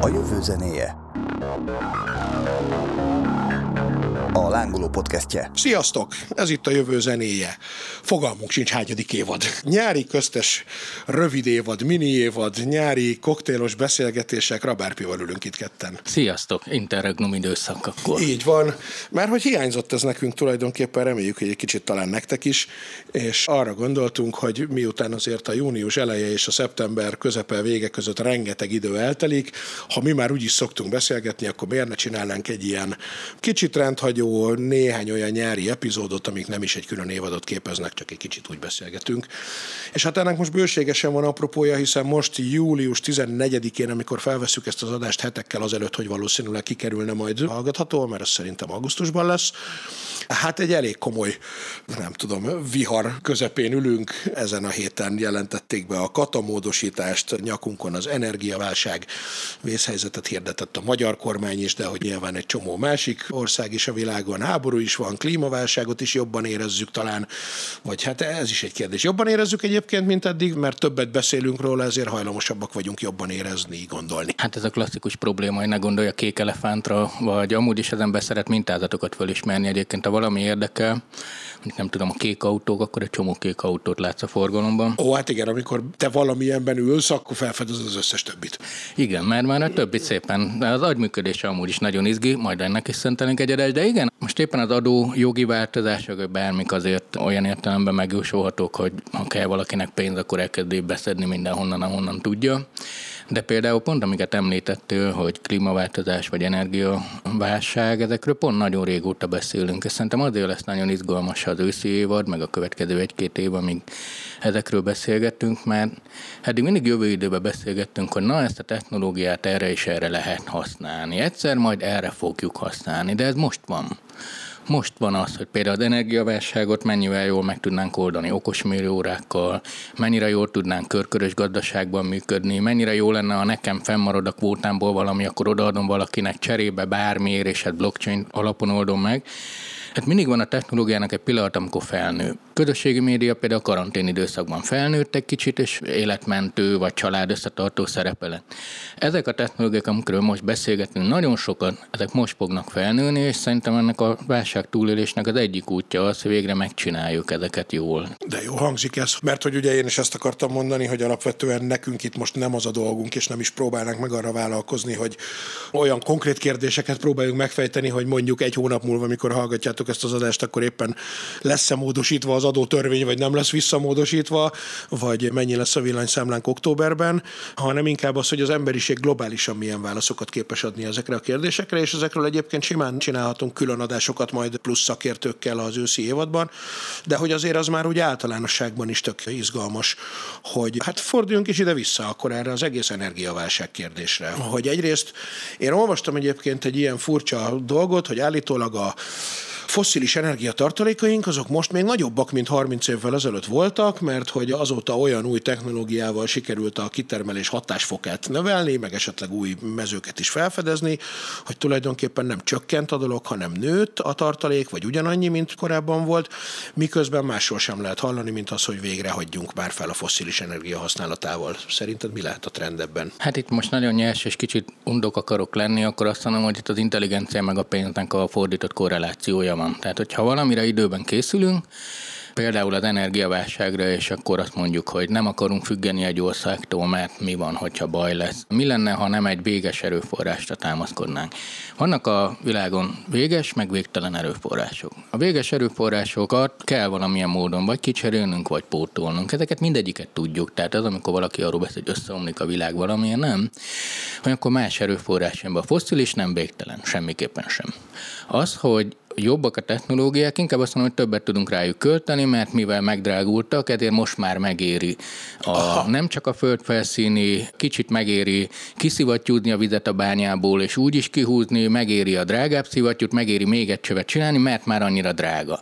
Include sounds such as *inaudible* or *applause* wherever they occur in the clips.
A jövő zenéje. A Lángoló podcastje. Sziasztok! Ez itt a jövő zenéje. Fogalmunk sincs hányadik évad. Nyári köztes rövid évad, mini évad, nyári koktélos beszélgetések, Rabárpival ülünk itt ketten. Sziasztok! Interregnum időszak akkor. Így van, mert hogy hiányzott ez nekünk tulajdonképpen, reméljük, hogy egy kicsit talán nektek is, és arra gondoltunk, hogy miután azért a június eleje és a szeptember közepe vége között rengeteg idő eltelik, ha mi már úgyis szoktunk beszélgetni, akkor miért ne csinálnánk egy ilyen kicsit rendhagyó jó néhány olyan nyári epizódot, amik nem is egy külön évadot képeznek, csak egy kicsit úgy beszélgetünk. És hát ennek most bőségesen van apropója, hiszen most július 14-én, amikor felveszük ezt az adást hetekkel azelőtt, hogy valószínűleg kikerülne majd hallgatható, mert ez szerintem augusztusban lesz. Hát egy elég komoly, nem tudom, vihar közepén ülünk. Ezen a héten jelentették be a katamódosítást, nyakunkon az energiaválság vészhelyzetet hirdetett a magyar kormány is, de hogy nyilván egy csomó másik ország is a világ világon háború is van, klímaválságot is jobban érezzük talán, vagy hát ez is egy kérdés. Jobban érezzük egyébként, mint eddig, mert többet beszélünk róla, ezért hajlamosabbak vagyunk jobban érezni, gondolni. Hát ez a klasszikus probléma, hogy ne gondolja kék elefántra, vagy amúgy is az ember szeret mintázatokat fölismerni. Egyébként, ha valami érdekel, nem tudom, a kék autók, akkor egy csomó kék autót látsz a forgalomban. Ó, hát igen, amikor te valamilyenben ülsz, akkor felfedez az összes többit. Igen, mert már a többit szépen, de az agyműködése amúgy is nagyon izgi, majd ennek is szentelünk egy adás, de igen, most éppen az adó jogi változások, bármik azért olyan értelemben megjósolhatók, hogy ha kell valakinek pénz, akkor elkezdi beszedni mindenhonnan, ahonnan tudja. De például pont amiket említettél, hogy klímaváltozás vagy energiaválság, ezekről pont nagyon régóta beszélünk, és szerintem azért lesz nagyon izgalmas az őszi évad, meg a következő egy-két év, amíg ezekről beszélgettünk, mert eddig mindig jövő időben beszélgettünk, hogy na ezt a technológiát erre is erre lehet használni. Egyszer majd erre fogjuk használni, de ez most van. Most van az, hogy például az energiaválságot mennyivel jól meg tudnánk oldani okos mérőórákkal, mennyire jól tudnánk körkörös gazdaságban működni, mennyire jó lenne, ha nekem fennmarad a kvótámból valami, akkor odaadom valakinek cserébe bármiért, és hát blockchain alapon oldom meg. Hát mindig van a technológiának egy pillanat, amikor felnő. Közösségi média például a karantén időszakban felnőtt egy kicsit, és életmentő vagy család összetartó szerepe lett. Ezek a technológiák, amikről most beszélgetünk, nagyon sokat, ezek most fognak felnőni, és szerintem ennek a válság túlélésnek az egyik útja az, hogy végre megcsináljuk ezeket jól. De jó hangzik ez, mert hogy ugye én is ezt akartam mondani, hogy alapvetően nekünk itt most nem az a dolgunk, és nem is próbálnak meg arra vállalkozni, hogy olyan konkrét kérdéseket próbáljuk megfejteni, hogy mondjuk egy hónap múlva, amikor hallgatjátok ezt az adást, akkor éppen lesz-e módosítva az adótörvény, vagy nem lesz visszamódosítva, vagy mennyi lesz a villanyszámlánk októberben, hanem inkább az, hogy az emberiség globálisan milyen válaszokat képes adni ezekre a kérdésekre, és ezekről egyébként simán csinálhatunk külön adásokat majd plusz szakértőkkel az őszi évadban, de hogy azért az már úgy általánosságban is tök izgalmas, hogy hát forduljunk is ide-vissza akkor erre az egész energiaválság kérdésre. Hogy egyrészt én olvastam egyébként egy ilyen furcsa dolgot, hogy állítólag a fosszilis energiatartalékaink azok most még nagyobbak, mint 30 évvel ezelőtt voltak, mert hogy azóta olyan új technológiával sikerült a kitermelés hatásfokát növelni, meg esetleg új mezőket is felfedezni, hogy tulajdonképpen nem csökkent a dolog, hanem nőtt a tartalék, vagy ugyanannyi, mint korábban volt, miközben másról sem lehet hallani, mint az, hogy végre hagyjunk már fel a fosszilis energia használatával. Szerinted mi lehet a trend ebben? Hát itt most nagyon nyers és kicsit undok akarok lenni, akkor azt mondom, hogy itt az intelligencia meg a pénznek a fordított korrelációja van. Tehát, hogyha valamire időben készülünk, például az energiaválságra, és akkor azt mondjuk, hogy nem akarunk függeni egy országtól, mert mi van, hogyha baj lesz. Mi lenne, ha nem egy véges erőforrásra támaszkodnánk? Vannak a világon véges, meg végtelen erőforrások. A véges erőforrásokat kell valamilyen módon vagy kicserélnünk, vagy pótolnunk. Ezeket mindegyiket tudjuk. Tehát az, amikor valaki arról beszél, hogy összeomlik a világ valamilyen, nem, hogy akkor más erőforrás jön be. A fosszilis nem végtelen, semmiképpen sem. Az, hogy jobbak a technológiák, inkább azt mondom, hogy többet tudunk rájuk költeni, mert mivel megdrágultak, ezért most már megéri. A, nem csak a földfelszíni, kicsit megéri kiszivattyúzni a vizet a bányából, és úgy is kihúzni, megéri a drágább szivattyút, megéri még egy csövet csinálni, mert már annyira drága.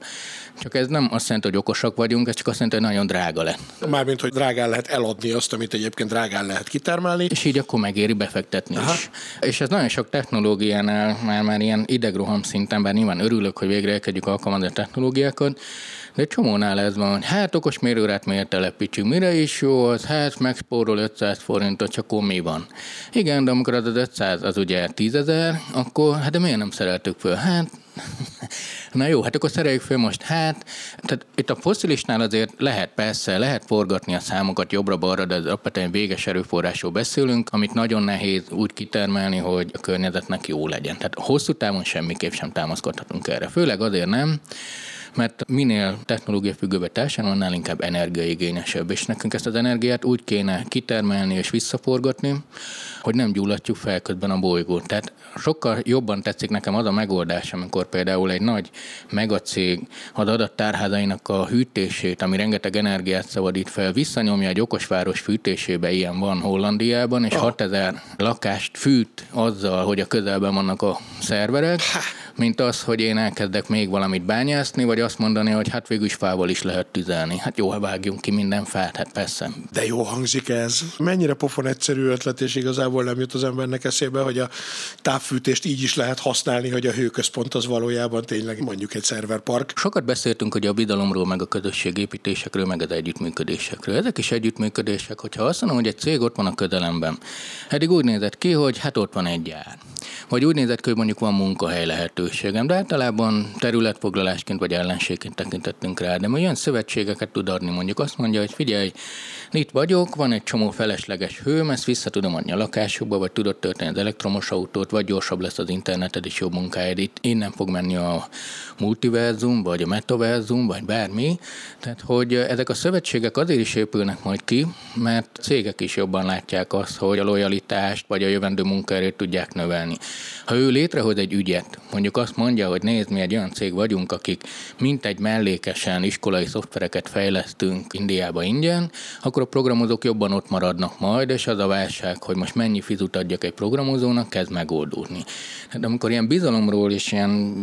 Csak ez nem azt jelenti, hogy okosak vagyunk, ez csak azt jelenti, hogy nagyon drága lett. Mármint, hogy drágán lehet eladni azt, amit egyébként drágán lehet kitermelni. És így akkor megéri befektetni Aha. is. És ez nagyon sok technológiánál már, már ilyen idegroham szinten, bár nyilván örülök, hogy végre elkezdjük alkalmazni a technológiákat, de egy csomónál ez van, hogy hát okos mérőrát miért telepítsünk, mire is jó az, hát megspórol 500 forintot, csak akkor mi van. Igen, de amikor az az 500 az ugye 10 ezer, akkor hát de miért nem szereltük föl? Hát Na jó, hát akkor szereljük föl most. Hát, tehát itt a foszilisnál azért lehet persze, lehet forgatni a számokat jobbra-balra, de az alapvetően véges erőforrásról beszélünk, amit nagyon nehéz úgy kitermelni, hogy a környezetnek jó legyen. Tehát hosszú távon semmiképp sem támaszkodhatunk erre. Főleg azért nem, mert minél technológia függőbb társadalom, annál inkább energiaigényesebb, és nekünk ezt az energiát úgy kéne kitermelni és visszaforgatni, hogy nem gyulladjuk fel közben a bolygót. Tehát sokkal jobban tetszik nekem az a megoldás, amikor például egy nagy megacég az adattárházainak a hűtését, ami rengeteg energiát szabadít fel, visszanyomja egy okosváros fűtésébe, ilyen van Hollandiában, és 6000 lakást fűt azzal, hogy a közelben vannak a szerverek, mint az, hogy én elkezdek még valamit bányászni, vagy azt mondani, hogy hát végül is fával is lehet tüzelni. Hát jó, ha vágjunk ki minden fát, hát persze. De jó hangzik ez. Mennyire pofon egyszerű ötlet, és igazából nem jut az embernek eszébe, hogy a távfűtést így is lehet használni, hogy a hőközpont az valójában tényleg mondjuk egy szerverpark. Sokat beszéltünk hogy a bidalomról, meg a közösségépítésekről, meg az együttműködésekről. Ezek is együttműködések, hogyha azt mondom, hogy egy cég ott van a közelemben, eddig úgy nézett ki, hogy hát ott van egy gyár. Vagy úgy nézett ki, hogy mondjuk van munkahely lehetőségem, de általában területfoglalásként vagy ellenségként tekintettünk rá. De olyan szövetségeket tud adni, mondjuk azt mondja, hogy figyelj, itt vagyok, van egy csomó felesleges hőm, ezt vissza tudom adni a lakásukba, vagy tudod tölteni az elektromos autót, vagy gyorsabb lesz az interneted és jobb munkáid itt. Innen fog menni a multiverzum, vagy a metaverzum, vagy bármi. Tehát, hogy ezek a szövetségek azért is épülnek majd ki, mert cégek is jobban látják azt, hogy a lojalitást vagy a jövendő munkaerőt tudják növelni. Ha ő létrehoz egy ügyet, mondjuk azt mondja, hogy nézd, mi egy olyan cég vagyunk, akik mint egy mellékesen iskolai szoftvereket fejlesztünk Indiába ingyen, akkor a programozók jobban ott maradnak majd, és az a válság, hogy most mennyi fizut adjak egy programozónak, kezd megoldódni. Hát amikor ilyen bizalomról és ilyen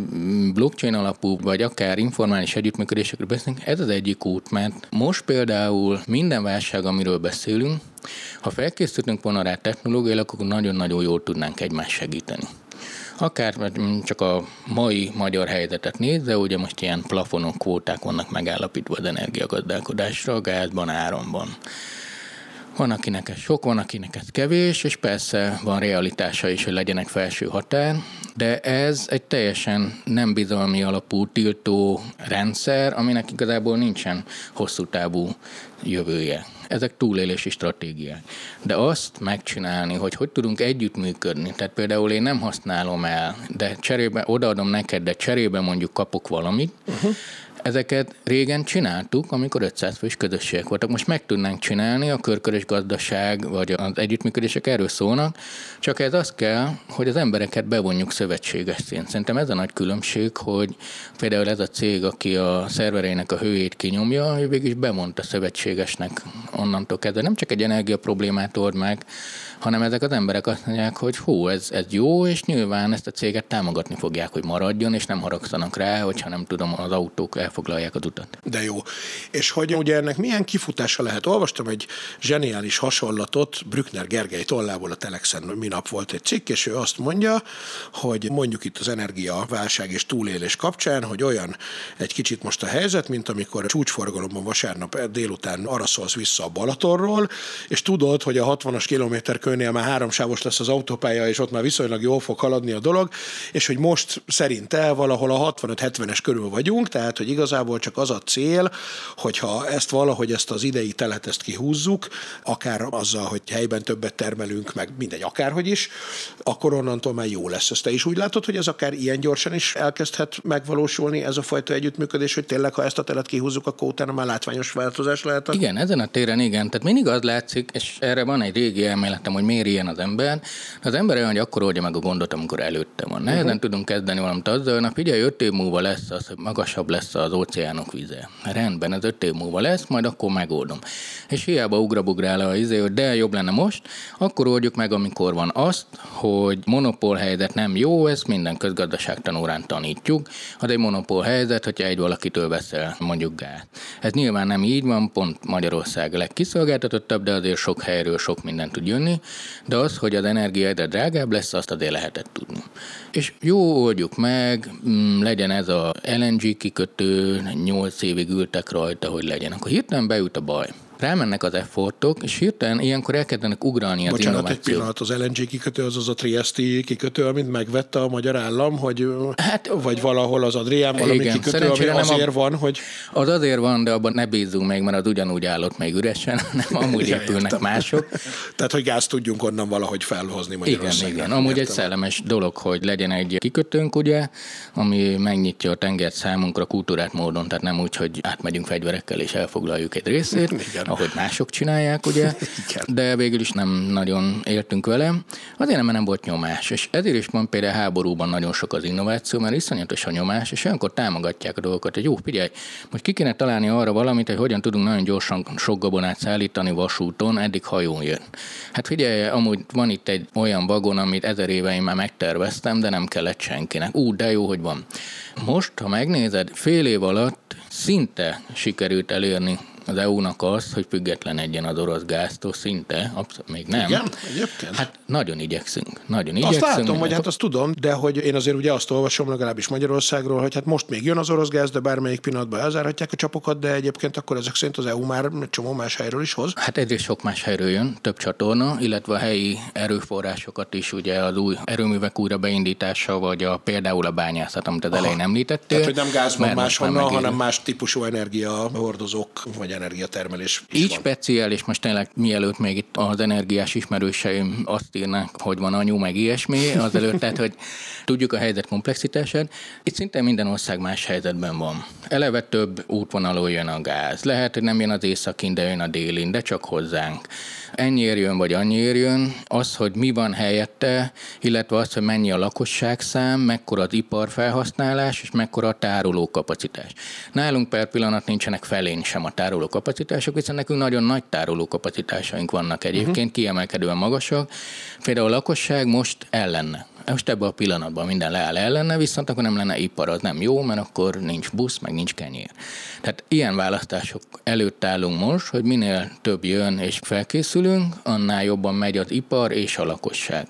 blockchain alapú, vagy akár informális együttműködésekről beszélünk, ez az egyik út, mert most például minden válság, amiről beszélünk, ha felkészültünk volna rá technológiailag, akkor nagyon-nagyon jól tudnánk egymást segíteni. Akár csak a mai magyar helyzetet nézve, ugye most ilyen plafonok, kvóták vannak megállapítva az energiagazdálkodásra, gázban, áramban. Van, akinek ez sok, van, akinek ez kevés, és persze van realitása is, hogy legyenek felső határ, de ez egy teljesen nem bizalmi alapú tiltó rendszer, aminek igazából nincsen hosszú távú jövője. Ezek túlélési stratégiák. De azt megcsinálni, hogy hogy tudunk együttműködni, tehát például én nem használom el, de cserébe odaadom neked, de cserébe mondjuk kapok valamit, uh-huh. Ezeket régen csináltuk, amikor 500 fős közösségek voltak. Most meg tudnánk csinálni, a körkörös gazdaság vagy az együttműködések erről szólnak, csak ez az kell, hogy az embereket bevonjuk szövetséges szint. Szerintem ez a nagy különbség, hogy például ez a cég, aki a szervereinek a hőjét kinyomja, ő végig is bemondta szövetségesnek onnantól kezdve. Nem csak egy energia problémát old meg, hanem ezek az emberek azt mondják, hogy hú, ez, ez jó, és nyilván ezt a céget támogatni fogják, hogy maradjon, és nem haragszanak rá, hogyha nem tudom, az autók elfoglalják az utat. De jó. És hogy ugye ennek milyen kifutása lehet? Olvastam egy zseniális hasonlatot, Brückner Gergely tollából a Telexen minap volt egy cikk, és ő azt mondja, hogy mondjuk itt az energiaválság és túlélés kapcsán, hogy olyan egy kicsit most a helyzet, mint amikor a csúcsforgalomban vasárnap délután araszolsz vissza a Balatonról, és tudod, hogy a 60-as kilométer körnél már háromsávos lesz az autópálya, és ott már viszonylag jól fog haladni a dolog, és hogy most szerinte valahol a 65-70-es körül vagyunk, tehát hogy igazából csak az a cél, hogyha ezt valahogy ezt az idei telet ezt kihúzzuk, akár azzal, hogy helyben többet termelünk, meg mindegy, akárhogy is, akkor onnantól már jó lesz. Ezt te is úgy látod, hogy ez akár ilyen gyorsan is elkezdhet megvalósulni ez a fajta együttműködés, hogy tényleg, ha ezt a telet kihúzzuk, akkor utána már látványos változás lehet? Igen, ezen a téren igen. Tehát mindig az látszik, és erre van egy régi elméletem, hogy miért ilyen az ember. Az ember olyan, hogy akkor oldja meg a gondot, amikor előtte van. Nehezen uh-huh. tudunk kezdeni valamit azzal, na figyelj, öt év múlva lesz az, hogy magasabb lesz az óceánok vize. Rendben, ez öt év múlva lesz, majd akkor megoldom. És hiába ugrabugrál a izé, hogy de jobb lenne most, akkor oldjuk meg, amikor van azt, hogy monopól helyzet nem jó, ezt minden közgazdaságtanórán tanítjuk. Az egy monopól helyzet, hogyha egy valakitől veszel mondjuk gáz. Ez nyilván nem így van, pont Magyarország legkiszolgáltatottabb, de azért sok helyről sok minden tud jönni, de az, hogy az energia egyre drágább lesz, azt azért lehetett tudni. És jó, oldjuk meg, mm, legyen ez a LNG kikötő, 8 évig ültek rajta, hogy legyen. Akkor hirtelen bejut a baj rámennek az effortok, és hirtelen ilyenkor elkezdenek ugrani az Bocsánat, innovációk. egy pillanat, az LNG kikötő az az a Triesti kikötő, amit megvette a magyar állam, hogy hát, vagy valahol az Adrián valami igen, kikötő, ami azért a, van, hogy... Az azért van, de abban ne bízzunk még, mert az ugyanúgy állott még üresen, *laughs* nem amúgy ja, épülnek értem. mások. *laughs* Tehát, hogy gáz tudjunk onnan valahogy felhozni Magyarországon. Igen, igen. Amúgy értem. egy szellemes dolog, hogy legyen egy kikötőnk, ugye, ami megnyitja a tengert számunkra kultúrát módon, tehát nem úgy, hogy átmegyünk fegyverekkel és elfoglaljuk egy részét. Igen ahogy mások csinálják, ugye, *laughs* de végül is nem nagyon éltünk vele. Azért nem, mert nem volt nyomás, és ezért is van például háborúban nagyon sok az innováció, mert iszonyatos a nyomás, és olyankor támogatják a dolgokat, hogy jó, figyelj, most ki kéne találni arra valamit, hogy hogyan tudunk nagyon gyorsan sok gabonát szállítani vasúton, eddig hajón jön. Hát figyelj, amúgy van itt egy olyan vagon, amit ezer éve én már megterveztem, de nem kellett senkinek. Ú, de jó, hogy van. Most, ha megnézed, fél év alatt szinte sikerült elérni az EU-nak az, hogy független egyen az orosz gáztól szinte, abszolút még nem. Igen, egyébként. Hát nagyon igyekszünk. Nagyon azt igyekszünk. Azt látom, vagy hát azt tudom, de hogy én azért ugye azt olvasom legalábbis Magyarországról, hogy hát most még jön az orosz gáz, de bármelyik pillanatban elzárhatják a csapokat, de egyébként akkor ezek szerint az EU már csomó más helyről is hoz. Hát egyrészt sok más helyről jön, több csatorna, illetve a helyi erőforrásokat is ugye az új erőművek újra beindítása, vagy a, például a bányászat, amit az elején említettél. Tehát, hogy nem gáz van máshonnan, hanem más típusú energiahordozók, vagy energiatermelés is Így van. speciális, most tényleg mielőtt még itt az energiás ismerőseim azt írnak, hogy van anyu, meg ilyesmi, azelőtt, tehát, hogy tudjuk a helyzet komplexitását. Itt szinte minden ország más helyzetben van. Eleve több útvonalon jön a gáz. Lehet, hogy nem jön az északin, de jön a délin, de csak hozzánk ennyiért jön, vagy annyiért jön, az, hogy mi van helyette, illetve az, hogy mennyi a lakosságszám, mekkora az iparfelhasználás, és mekkora a tárolókapacitás. Nálunk per pillanat nincsenek felén sem a tárolókapacitások, hiszen nekünk nagyon nagy tárolókapacitásaink vannak egyébként, uh-huh. kiemelkedően magasak. Például a lakosság most ellenne most ebben a pillanatban minden leáll ellene, viszont akkor nem lenne ipar, az nem jó, mert akkor nincs busz, meg nincs kenyér. Tehát ilyen választások előtt állunk most, hogy minél több jön és felkészülünk, annál jobban megy az ipar és a lakosság.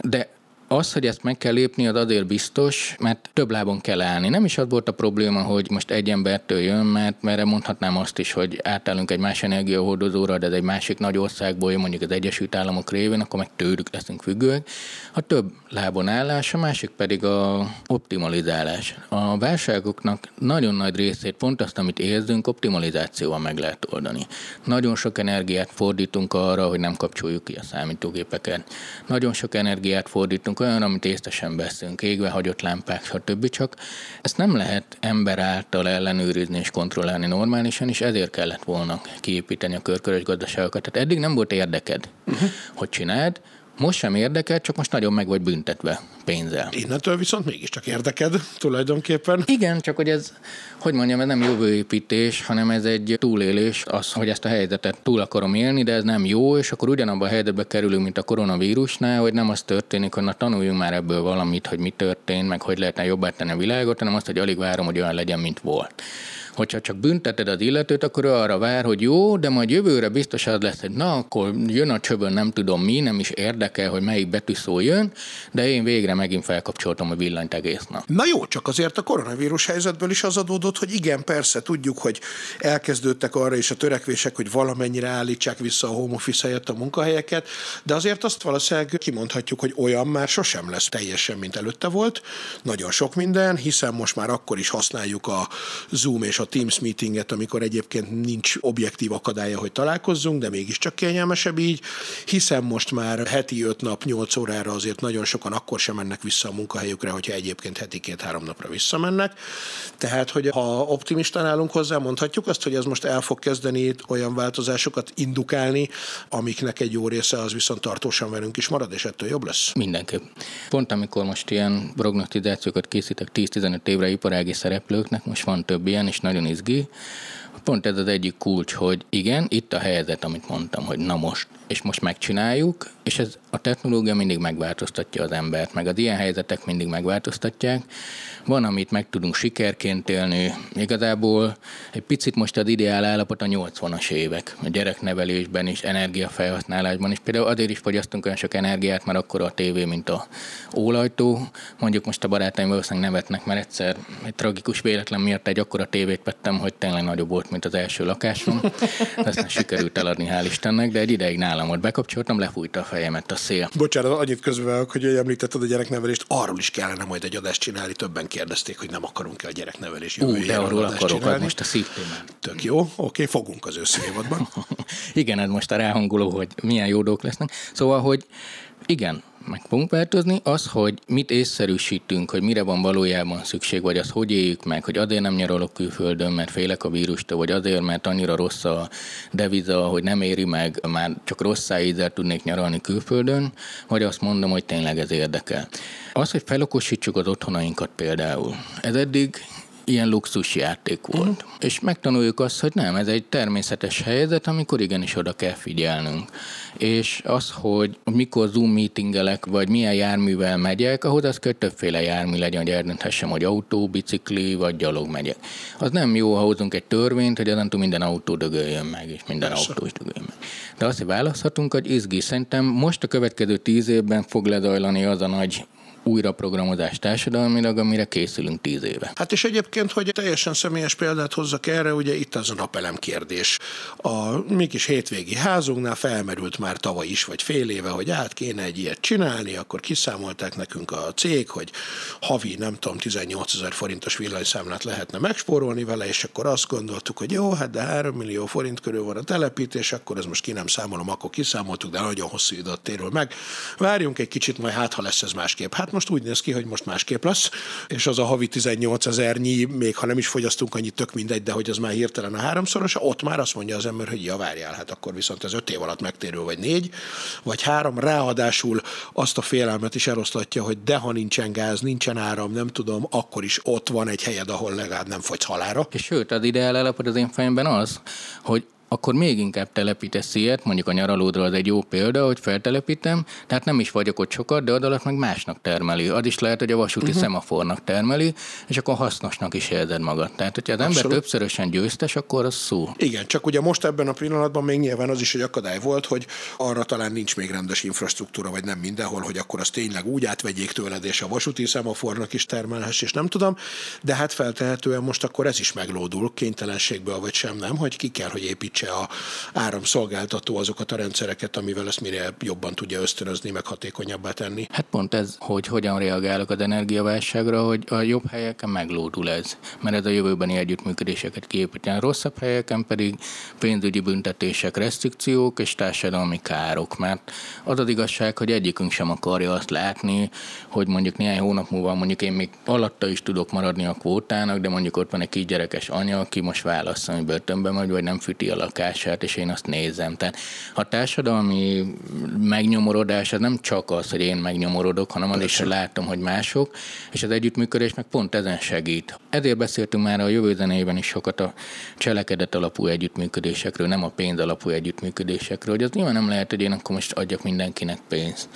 De az, hogy ezt meg kell lépni, az azért biztos, mert több lábon kell állni. Nem is az volt a probléma, hogy most egy embertől jön, mert mert mondhatnám azt is, hogy átállunk egy más energiahordozóra, de ez egy másik nagy országból jön, mondjuk az Egyesült Államok révén, akkor meg tőlük leszünk függőek. A több lábon állás, a másik pedig a optimalizálás. A válságoknak nagyon nagy részét, pont azt, amit érzünk, optimalizációval meg lehet oldani. Nagyon sok energiát fordítunk arra, hogy nem kapcsoljuk ki a számítógépeket. Nagyon sok energiát fordítunk olyan, amit észtesen veszünk, égve hagyott lámpák, stb. Csak ezt nem lehet ember által ellenőrizni és kontrollálni normálisan, és ezért kellett volna kiépíteni a körkörös gazdaságokat. Tehát eddig nem volt érdeked, uh-huh. hogy csináld, most sem érdekel, csak most nagyon meg vagy büntetve pénzzel. Innentől viszont mégiscsak érdeked tulajdonképpen. Igen, csak hogy ez, hogy mondjam, ez nem jövőépítés, hanem ez egy túlélés, az, hogy ezt a helyzetet túl akarom élni, de ez nem jó, és akkor ugyanabban a helyzetbe kerülünk, mint a koronavírusnál, hogy nem az történik, hogy na tanuljunk már ebből valamit, hogy mi történt, meg hogy lehetne jobbá tenni a világot, hanem azt, hogy alig várom, hogy olyan legyen, mint volt. Hogyha csak bünteted az illetőt, akkor ő arra vár, hogy jó, de majd jövőre biztos az lesz, hogy na, akkor jön a csövön, nem tudom mi, nem is érdekel, hogy melyik betűszó jön, de én végre megint felkapcsoltam a villanyt egész nap. Na jó, csak azért a koronavírus helyzetből is az adódott, hogy igen, persze tudjuk, hogy elkezdődtek arra is a törekvések, hogy valamennyire állítsák vissza a home office helyett a munkahelyeket, de azért azt valószínűleg kimondhatjuk, hogy olyan már sosem lesz teljesen, mint előtte volt. Nagyon sok minden, hiszen most már akkor is használjuk a Zoom és a a Teams meetinget, amikor egyébként nincs objektív akadálya, hogy találkozzunk, de mégiscsak kényelmesebb így, hiszen most már heti öt nap, nyolc órára azért nagyon sokan akkor sem mennek vissza a munkahelyükre, hogyha egyébként heti két-három napra visszamennek. Tehát, hogy ha optimistán állunk hozzá, mondhatjuk azt, hogy ez most el fog kezdeni olyan változásokat indukálni, amiknek egy jó része az viszont tartósan velünk is marad, és ettől jobb lesz. Mindenképp. Pont amikor most ilyen prognostizációkat készítek 10-15 évre iparági szereplőknek, most van több ilyen, és nagyon izgi, pont ez az egyik kulcs, hogy igen, itt a helyzet, amit mondtam, hogy na most, és most megcsináljuk, és ez a technológia mindig megváltoztatja az embert, meg az ilyen helyzetek mindig megváltoztatják. Van, amit meg tudunk sikerként élni. Igazából egy picit most az ideál állapot a 80-as évek, a gyereknevelésben is, energiafelhasználásban is. Például azért is fogyasztunk olyan sok energiát, mert akkor a tévé, mint a ólajtó. Mondjuk most a barátaim valószínűleg nevetnek, mert egyszer egy tragikus véletlen miatt egy akkora tévét vettem, hogy tényleg nagyobb volt, mint az első lakásom. Aztán sikerült eladni, hál' Istennek, de egy ideig nálam volt. Bekapcsoltam, lefújta a fejemet a szél. Bocsánat, annyit közben, hogy említetted a gyereknevelést, arról is kellene majd egy adást csinálni, többen kérdezték, hogy nem akarunk-e a gyereknevelés Ú, de arról akarok, csinálni. most a szívtémán. Tök jó, oké, fogunk az összévadban. *laughs* Igen, ez most a ráhangoló, hogy milyen jó dolgok lesznek. Szóval, hogy igen, meg fogunk változni, az, hogy mit észszerűsítünk, hogy mire van valójában szükség, vagy azt hogy éljük meg, hogy azért nem nyaralok külföldön, mert félek a vírustól, vagy azért, mert annyira rossz a deviza, hogy nem éri meg, már csak rossz ízzel tudnék nyaralni külföldön, vagy azt mondom, hogy tényleg ez érdekel. Az, hogy felokosítsuk az otthonainkat például. Ez eddig ilyen luxus játék volt. Uh-huh. És megtanuljuk azt, hogy nem, ez egy természetes helyzet, amikor igenis oda kell figyelnünk. És az, hogy mikor Zoom meetingelek, vagy milyen járművel megyek, ahhoz az kell többféle jármű legyen, hogy eldönthessem, hogy autó, bicikli, vagy gyalog megyek. Az nem jó, ha hozunk egy törvényt, hogy azon minden autó dögöljön meg, és minden Persze. autó is dögöljön meg. De azt, hogy választhatunk, hogy izgi. Szerintem most a következő tíz évben fog lezajlani az a nagy újraprogramozás társadalmilag, amire készülünk tíz éve. Hát és egyébként, hogy teljesen személyes példát hozzak erre, ugye itt az a napelem kérdés. A mi kis hétvégi házunknál felmerült már tavaly is, vagy fél éve, hogy át kéne egy ilyet csinálni, akkor kiszámolták nekünk a cég, hogy havi, nem tudom, 18 ezer forintos villanyszámlát lehetne megspórolni vele, és akkor azt gondoltuk, hogy jó, hát de 3 millió forint körül van a telepítés, akkor ez most ki nem számolom, akkor kiszámoltuk, de nagyon hosszú időt térül meg. Várjunk egy kicsit, majd hát, ha lesz ez másképp. Hát most úgy néz ki, hogy most másképp lesz, és az a havi 18 ezernyi, még ha nem is fogyasztunk annyit, tök mindegy, de hogy az már hirtelen a háromszoros, ott már azt mondja az ember, hogy ja, várjál, hát akkor viszont ez öt év alatt megtérül, vagy négy, vagy három, ráadásul azt a félelmet is eloszlatja, hogy de ha nincsen gáz, nincsen áram, nem tudom, akkor is ott van egy helyed, ahol legalább nem fogysz halára. És sőt, az ideál állapot az én fejemben az, hogy akkor még inkább telepítesz ilyet, mondjuk a nyaralódra az egy jó példa, hogy feltelepítem, tehát nem is vagyok ott sokat, de adalat meg másnak termeli. Az is lehet, hogy a vasúti uh-huh. szemafornak termeli, és akkor hasznosnak is érzed magad. Tehát, hogyha az Abszolút. ember többszörösen győztes, akkor az szó. Igen, csak ugye most ebben a pillanatban még nyilván az is egy akadály volt, hogy arra talán nincs még rendes infrastruktúra, vagy nem mindenhol, hogy akkor azt tényleg úgy átvegyék tőled, és a vasúti szemafornak is termelhess, és nem tudom, de hát feltehetően most akkor ez is meglódul kénytelenségből, vagy sem nem, hogy ki kell, hogy építse segítse a áramszolgáltató azokat a rendszereket, amivel ezt mire jobban tudja ösztönözni, meg hatékonyabbá tenni. Hát pont ez, hogy hogyan reagálok az energiaválságra, hogy a jobb helyeken meglódul ez, mert ez a jövőbeni együttműködéseket kiépíteni. A rosszabb helyeken pedig pénzügyi büntetések, restrikciók és társadalmi károk, mert az az igazság, hogy egyikünk sem akarja azt látni, hogy mondjuk néhány hónap múlva mondjuk én még alatta is tudok maradni a kvótának, de mondjuk ott van egy kisgyerekes anya, aki most válasz, hogy börtönbe megy, vagy nem fűti a lakását, és én azt nézem. Tehát a társadalmi megnyomorodás az nem csak az, hogy én megnyomorodok, hanem az is, hogy látom, hogy mások, és az együttműködés meg pont ezen segít. Ezért beszéltünk már a jövő zenében is sokat a cselekedet alapú együttműködésekről, nem a pénz alapú együttműködésekről, hogy az nyilván nem lehet, hogy én akkor most adjak mindenkinek pénzt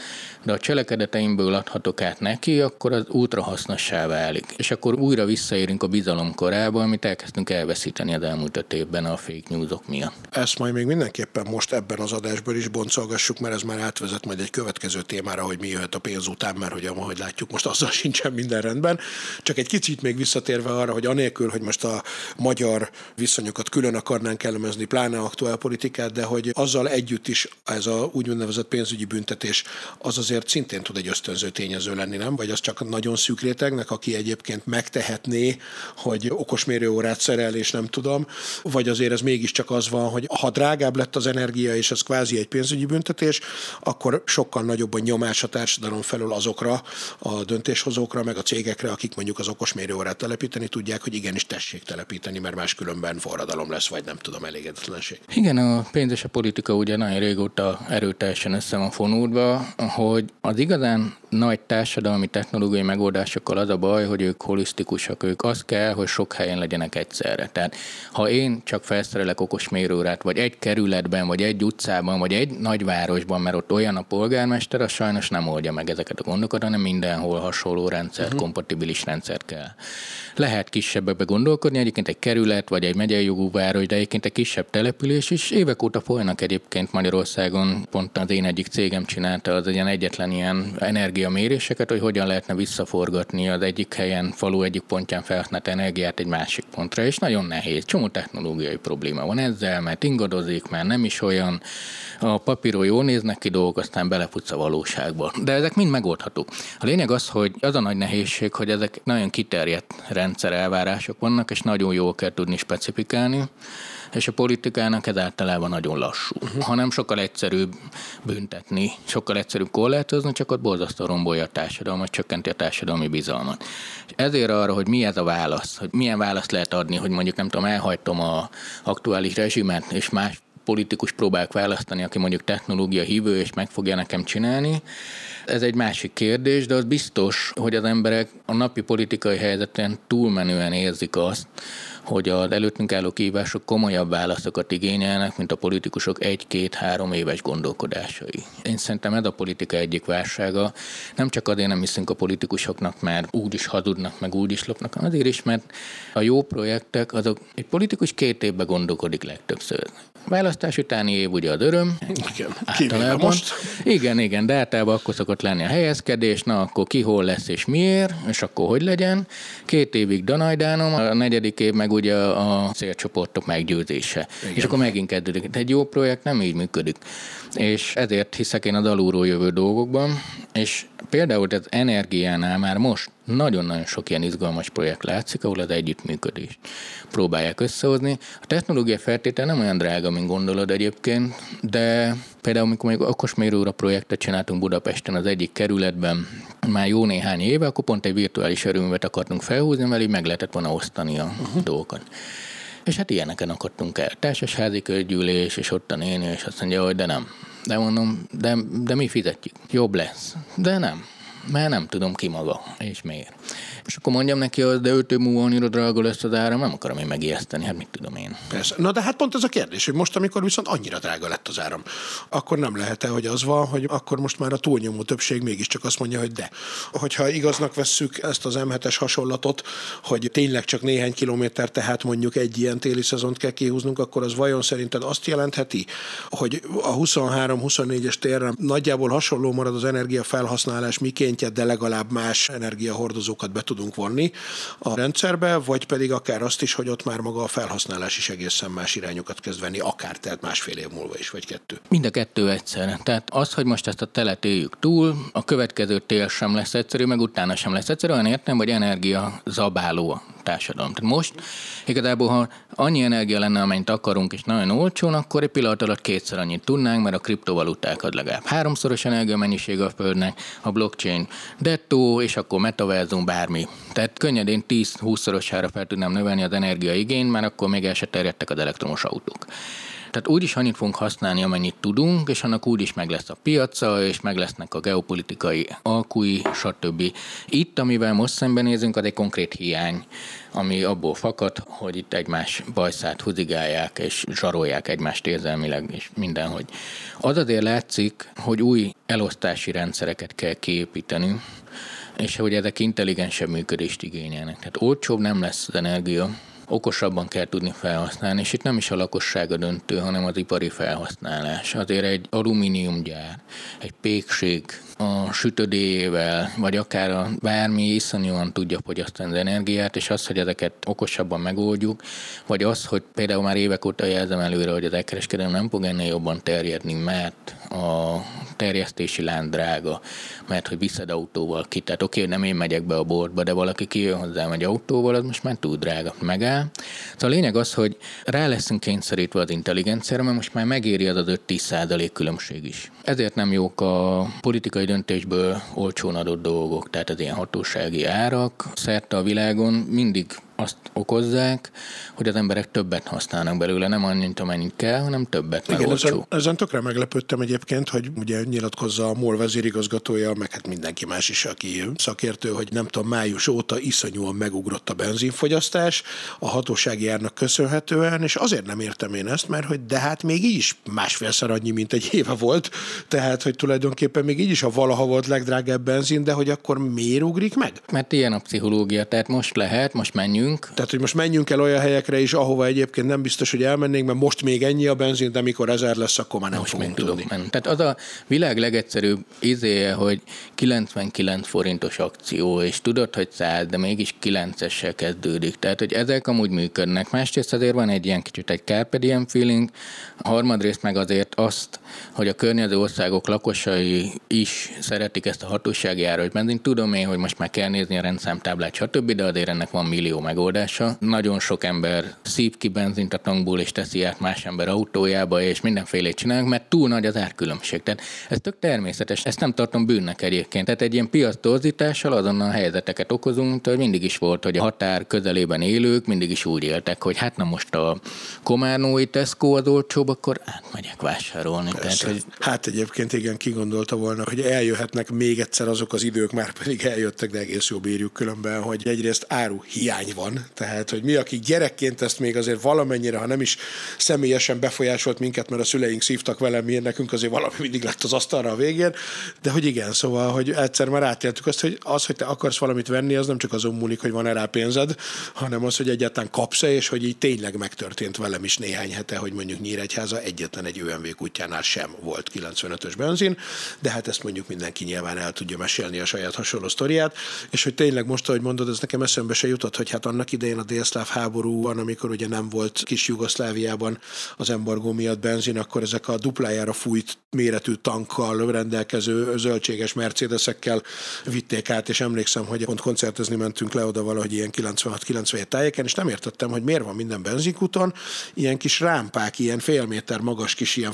de a cselekedeteimből adhatok át neki, akkor az útra hasznossá válik. És akkor újra visszaérünk a bizalom korába, amit elkezdtünk elveszíteni az elmúlt öt évben a fake newsok miatt. Ezt majd még mindenképpen most ebben az adásban is boncolgassuk, mert ez már átvezet majd egy következő témára, hogy mi jöhet a pénz után, mert hogy ahogy látjuk, most azzal *laughs* sincsen minden rendben. Csak egy kicsit még visszatérve arra, hogy anélkül, hogy most a magyar viszonyokat külön akarnánk elemezni, pláne aktuál politikát, de hogy azzal együtt is ez a úgynevezett pénzügyi büntetés az azért szintén tud egy ösztönző tényező lenni, nem? Vagy az csak nagyon szűk rétegnek, aki egyébként megtehetné, hogy okos mérőórát szerel, és nem tudom, vagy azért ez mégiscsak az van, hogy ha drágább lett az energia, és ez kvázi egy pénzügyi büntetés, akkor sokkal nagyobb a nyomás a társadalom felől azokra a döntéshozókra, meg a cégekre, akik mondjuk az okos mérőórát telepíteni tudják, hogy igenis tessék telepíteni, mert máskülönben forradalom lesz, vagy nem tudom, elégedetlenség. Igen, a pénz és a politika ugye nagyon régóta erőteljesen össze van fonódva, hogy az igazán nagy társadalmi technológiai megoldásokkal az a baj, hogy ők holisztikusak, ők az kell, hogy sok helyen legyenek egyszerre. Tehát ha én csak felszerelek okos mérőrát, vagy egy kerületben, vagy egy utcában, vagy egy nagyvárosban, mert ott olyan a polgármester, az sajnos nem oldja meg ezeket a gondokat, hanem mindenhol hasonló rendszert, uh-huh. kompatibilis rendszert kell. Lehet kisebbekbe gondolkodni, egyébként egy kerület, vagy egy megyei jogú város, de egyébként egy kisebb település is. Évek óta folynak egyébként Magyarországon, pont az én egyik cégem csinálta az ilyen egyetlen ilyen energiaméréseket, hogy hogyan lehetne visszaforgatni az egyik helyen, falu egyik pontján felhasznált energiát egy másik pontra, és nagyon nehéz. Csomó technológiai probléma van ezzel, mert ingadozik, mert nem is olyan, a papíról jól néznek ki dolgok, aztán belefutsz a valóságba. De ezek mind megoldhatók. A lényeg az, hogy az a nagy nehézség, hogy ezek nagyon kiterjedt rendszer elvárások vannak, és nagyon jól kell tudni specifikálni és a politikának ez általában nagyon lassú. Uh-huh. Hanem sokkal egyszerűbb büntetni, sokkal egyszerűbb korlátozni, csak ott borzasztó rombolja a társadalmat, csökkenti a társadalmi bizalmat. És ezért arra, hogy mi ez a válasz, hogy milyen választ lehet adni, hogy mondjuk nem tudom, elhagytom a aktuális rezsimet, és más politikus próbálok választani, aki mondjuk technológia hívő, és meg fogja nekem csinálni. Ez egy másik kérdés, de az biztos, hogy az emberek a napi politikai helyzeten túlmenően érzik azt, hogy az előttünk álló kívások komolyabb válaszokat igényelnek, mint a politikusok egy-két-három éves gondolkodásai. Én szerintem ez a politika egyik válsága. Nem csak azért nem hiszünk a politikusoknak, mert úgy is hazudnak, meg úgy is lopnak, azért is, mert a jó projektek, azok egy politikus két évben gondolkodik legtöbbször. Választás utáni év ugye az öröm. Igen, most. Igen, igen, de általában akkor szokott lenni a helyezkedés, na akkor ki hol lesz és miért, és akkor hogy legyen. Két évig danajdánom, a negyedik év meg ugye a célcsoportok meggyőzése. Igen. És akkor megint kezdődik. De egy jó projekt nem így működik. És ezért hiszek én az alulról jövő dolgokban, és például az energiánál már most nagyon-nagyon sok ilyen izgalmas projekt látszik, ahol az együttműködést próbálják összehozni. A technológia feltétel nem olyan drága, mint gondolod egyébként, de például amikor még okos mérőra projektet csináltunk Budapesten az egyik kerületben, már jó néhány éve, akkor pont egy virtuális erőművet akartunk felhúzni, mert így meg lehetett volna osztani a uh-huh. dolgokat. És hát ilyeneken akadtunk el. Társasházi közgyűlés, és ott a néni, és azt mondja, hogy de nem. De mondom, de, de mi fizetjük. Jobb lesz. De nem. Mert nem tudom ki maga, és miért. És akkor mondjam neki, hogy de öt év múlva annyira drága lesz az ára, nem akarom én megijeszteni, hát mit tudom én. Persze. Na de hát pont ez a kérdés, hogy most, amikor viszont annyira drága lett az áram, akkor nem lehet-e, hogy az van, hogy akkor most már a túlnyomó többség mégiscsak azt mondja, hogy de. Hogyha igaznak vesszük ezt az M7-es hasonlatot, hogy tényleg csak néhány kilométer, tehát mondjuk egy ilyen téli szezont kell kihúznunk, akkor az vajon szerinted azt jelentheti, hogy a 23-24-es térre nagyjából hasonló marad az energiafelhasználás mikéntje, de legalább más energiahordozókat be tud tudunk vonni a rendszerbe, vagy pedig akár azt is, hogy ott már maga a felhasználás is egészen más irányokat kezd venni, akár tehát másfél év múlva is, vagy kettő. Mind a kettő egyszerre. Tehát az, hogy most ezt a telet éljük túl, a következő tél sem lesz egyszerű, meg utána sem lesz egyszerű, olyan értem, hogy energia zabáló társadalom. Tehát most igazából, ha annyi energia lenne, amennyit akarunk, és nagyon olcsón, akkor egy pillanat alatt kétszer annyit tudnánk, mert a kriptovaluták ad legalább háromszoros mennyiség a földnek, a blockchain dettó, és akkor metaverzum, bármi. Tehát könnyedén 10-20-szorosára fel tudnám növelni az energiaigényt, mert akkor még el se terjedtek az elektromos autók. Tehát úgy is annyit fogunk használni, amennyit tudunk, és annak úgy is meg lesz a piaca, és meg lesznek a geopolitikai alkui, stb. Itt, amivel most szembenézünk, az egy konkrét hiány, ami abból fakad, hogy itt egymás bajszát huzigálják, és zsarolják egymást érzelmileg, és mindenhogy. Az azért látszik, hogy új elosztási rendszereket kell kiépíteni, és hogy ezek intelligensebb működést igényelnek. Tehát olcsóbb nem lesz az energia, okosabban kell tudni felhasználni, és itt nem is a lakossága döntő, hanem az ipari felhasználás. Azért egy alumíniumgyár, egy pékség a sütödéjével, vagy akár a bármi iszonyúan tudja fogyasztani az energiát, és az, hogy ezeket okosabban megoldjuk, vagy az, hogy például már évek óta jelzem előre, hogy az elkereskedelem nem fog ennél jobban terjedni, mert a terjesztési láng drága, mert hogy viszed autóval ki. Tehát oké, okay, nem én megyek be a boltba, de valaki kijön hozzám egy autóval, az most már túl drága. Megáll. Szóval a lényeg az, hogy rá leszünk kényszerítve az intelligenciára, mert most már megéri az az 5-10 százalék különbség is. Ezért nem jók a politikai döntésből olcsón adott dolgok, tehát az ilyen hatósági árak szerte a világon mindig azt okozzák, hogy az emberek többet használnak belőle, nem annyit, amennyit kell, hanem többet Igen, ezen, ezen tökre meglepődtem egyébként, hogy ugye nyilatkozza a MOL vezérigazgatója, meg hát mindenki más is, aki szakértő, hogy nem tudom, május óta iszonyúan megugrott a benzinfogyasztás a hatósági árnak köszönhetően, és azért nem értem én ezt, mert hogy de hát még így is másfélszer annyi, mint egy éve volt, tehát hogy tulajdonképpen még így is a valaha volt legdrágább benzin, de hogy akkor miért ugrik meg? Mert ilyen a pszichológia, tehát most lehet, most menjünk menjünk. Tehát, hogy most menjünk el olyan helyekre is, ahova egyébként nem biztos, hogy elmennénk, mert most még ennyi a benzin, de mikor ezer lesz, akkor már nem most fogunk tudni. Menni. Tehát az a világ legegyszerűbb izéje, hogy 99 forintos akció, és tudod, hogy 100, de mégis 9-essel kezdődik. Tehát, hogy ezek amúgy működnek. Másrészt azért van egy ilyen kicsit egy carpe diem feeling, a harmadrészt meg azért azt, hogy a környező országok lakosai is szeretik ezt a hatósági ára, hogy tudom én, hogy most már kell nézni a rendszámtáblát, stb., de azért ennek van millió meg megoldása. Nagyon sok ember szív ki benzint a tankból, és teszi át más ember autójába, és mindenfélét csinálnak, mert túl nagy az árkülönbség. Tehát ez tök természetes, ezt nem tartom bűnnek egyébként. Tehát egy ilyen piac torzítással azonnal helyzeteket okozunk, hogy mindig is volt, hogy a határ közelében élők mindig is úgy éltek, hogy hát na most a Komárnói Tesco az olcsóbb, akkor átmegyek vásárolni. Tehát, hogy... Hát egyébként igen, kigondolta volna, hogy eljöhetnek még egyszer azok az idők, már pedig eljöttek, de egész jó bírjuk különben, hogy egyrészt áru hiány van. Tehát, hogy mi, akik gyerekként ezt még azért valamennyire, ha nem is személyesen befolyásolt minket, mert a szüleink szívtak velem, miért nekünk azért valami mindig lett az asztalra a végén, de hogy igen, szóval, hogy egyszer már átéltük azt, hogy az, hogy te akarsz valamit venni, az nem csak azon múlik, hogy van-e rá pénzed, hanem az, hogy egyáltalán kapsz-e, és hogy így tényleg megtörtént velem is néhány hete, hogy mondjuk Nyíregyháza egyetlen egy ÖMV kutyánál sem volt 95-ös benzin, de hát ezt mondjuk mindenki nyilván el tudja mesélni a saját hasonló sztoriát, és hogy tényleg most, ahogy mondod, ez nekem eszembe se jutott, hogy hát annak idején a délszláv háborúban, amikor ugye nem volt kis Jugoszláviában az embargó miatt benzin, akkor ezek a duplájára fújt méretű tankkal rendelkező zöldséges mercedesekkel vitték át, és emlékszem, hogy pont koncertezni mentünk le oda valahogy ilyen 96-97 tájéken, és nem értettem, hogy miért van minden benzinkuton ilyen kis rámpák, ilyen fél méter magas kis ilyen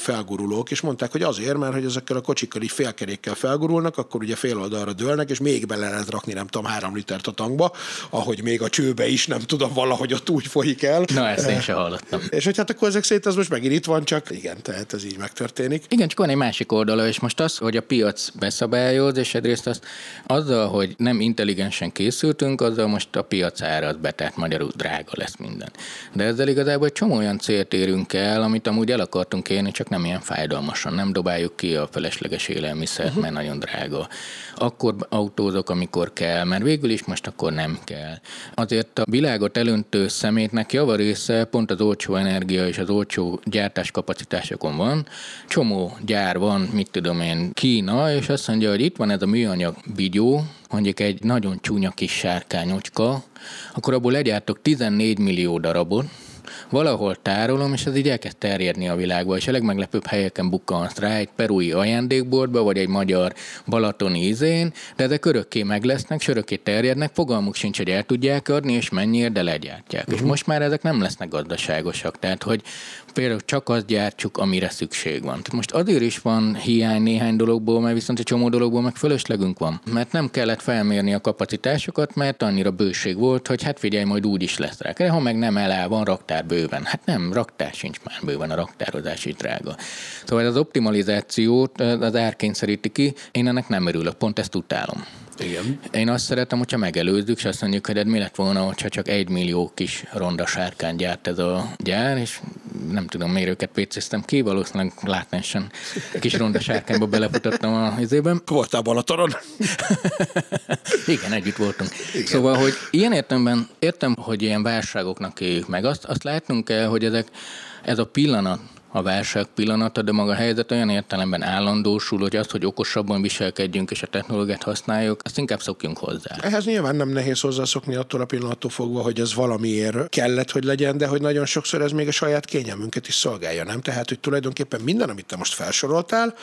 felgurulók, és mondták, hogy azért, mert hogy ezekkel a kocsikkal így félkerékkel felgurulnak, akkor ugye fél oldalra dőlnek, és még bele lehet rakni, nem tudom, három litert a tankba, ahogy még a csőbe is nem tudom, valahogy ott úgy folyik el. Na, ezt én sem hallottam. *laughs* És hogy hát akkor ezek szerint az most megint itt van, csak igen, tehát ez így megtörténik. Igen, csak van egy másik oldala, és most az, hogy a piac beszabályoz, és egyrészt azt azzal, hogy nem intelligensen készültünk, azzal most a piac árad be, tehát magyarul drága lesz minden. De ezzel igazából egy csomó olyan célt érünk el, amit amúgy el akartunk érni, csak nem ilyen fájdalmasan. Nem dobáljuk ki a felesleges élelmiszert, uh-huh. mert nagyon drága. Akkor autózok, amikor kell, mert végül is most akkor nem kell. Azért a világot elöntő szemétnek javarésze pont az olcsó energia és az olcsó gyártáskapacitásokon van. Csomó gyár van, mit tudom én, Kína, és azt mondja, hogy itt van ez a műanyag bigyó, mondjuk egy nagyon csúnya kis sárkányocska, akkor abból legyártok 14 millió darabot, valahol tárolom, és ez így elkezd terjedni a világba, és a legmeglepőbb helyeken bukkansz rá, egy perui ajándékboltba, vagy egy magyar balatoni izén, de ezek örökké meg lesznek, és örökké terjednek, fogalmuk sincs, hogy el tudják adni, és mennyiért, de legyártják. Uh-huh. És mhm. most már ezek nem lesznek gazdaságosak, tehát hogy például csak azt gyártjuk, amire szükség van. Most azért is van hiány néhány dologból, mert viszont egy csomó dologból meg fölöslegünk van. Mert nem kellett felmérni a kapacitásokat, mert annyira bőség volt, hogy hát figyelj, majd úgy is lesz rá. Ha meg nem elá van raktár bőven. Hát nem, raktár sincs már bőven, a raktározás is drága. Szóval az optimalizációt az árkényszeríti ki, én ennek nem örülök, pont ezt utálom. Igen. Én azt szeretem, hogyha megelőzzük, és azt mondjuk, hogy mi lett volna, hogyha csak egy millió kis ronda sárkány gyárt ez a gyár, és nem tudom, mérőket pécéztem ki, valószínűleg látnásan kis ronda sárkányba belefutottam a izében. Voltál Balatoron? *laughs* Igen, együtt voltunk. Igen. Szóval, hogy ilyen értemben értem, hogy ilyen válságoknak éljük meg. Azt, azt látnunk kell, hogy ezek, ez a pillanat, a válság pillanata, de maga a helyzet olyan értelemben állandósul, hogy az, hogy okosabban viselkedjünk és a technológiát használjuk, azt inkább szokjunk hozzá. Ehhez nyilván nem nehéz hozzászokni attól a pillanattól fogva, hogy ez valamiért kellett, hogy legyen, de hogy nagyon sokszor ez még a saját kényelmünket is szolgálja, nem? Tehát, hogy tulajdonképpen minden, amit te most felsoroltál,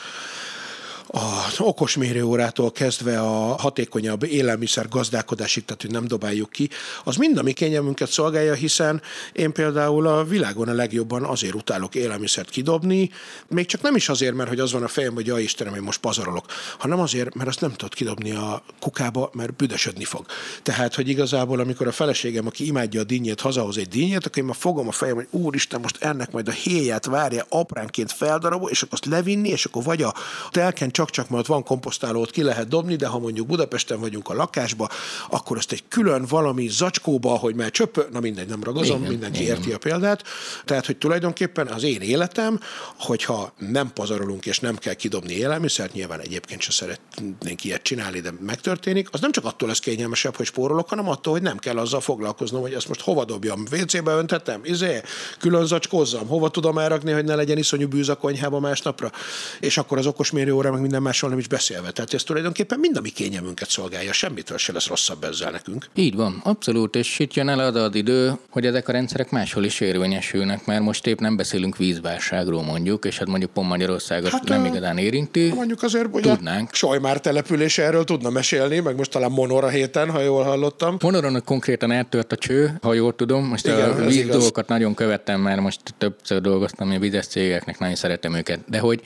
az okos mérőórától kezdve a hatékonyabb élelmiszer gazdálkodásig, tehát hogy nem dobáljuk ki, az mind a mi kényelmünket szolgálja, hiszen én például a világon a legjobban azért utálok élelmiszert kidobni, még csak nem is azért, mert hogy az van a fejem, hogy ja Istenem, én most pazarolok, hanem azért, mert azt nem tudod kidobni a kukába, mert büdösödni fog. Tehát, hogy igazából, amikor a feleségem, aki imádja a dinnyét, hazahoz egy dinnyét, akkor én már fogom a fejem, hogy úristen, most ennek majd a héját várja apránként feldarabol, és akkor azt levinni, és akkor vagy a telken csak-csak mert van komposztáló, ott ki lehet dobni, de ha mondjuk Budapesten vagyunk a lakásba, akkor azt egy külön valami zacskóba, hogy már csöpö, na mindegy, nem ragozom, igen, mindenki igen. érti a példát. Tehát, hogy tulajdonképpen az én életem, hogyha nem pazarolunk és nem kell kidobni élelmiszert, nyilván egyébként se szeretnénk ilyet csinálni, de megtörténik, az nem csak attól lesz kényelmesebb, hogy spórolok, hanem attól, hogy nem kell azzal foglalkoznom, hogy ezt most hova dobjam, WC-be öntetem, izé, külön zacskózzam, hova tudom elrakni, hogy ne legyen iszonyú bűz a konyhába másnapra. És akkor az okos mérőóra meg minden másról nem is beszélve. Tehát ez tulajdonképpen mind a mi kényelmünket szolgálja, semmitől se lesz rosszabb ezzel nekünk. Így van, abszolút, és itt jön el az az idő, hogy ezek a rendszerek máshol is érvényesülnek, mert most épp nem beszélünk vízválságról mondjuk, és hát mondjuk pont Magyarországot hát, nem igazán érinti. Mondjuk azért, hogy tudnánk. Sajmár település erről tudna mesélni, meg most talán Monora héten, ha jól hallottam. Monoron konkrétan eltört a cső, ha jól tudom. Most Igen, a víz dolgokat nagyon követtem, mert most többször dolgoztam a vizes cégeknek, nagyon szeretem őket. De hogy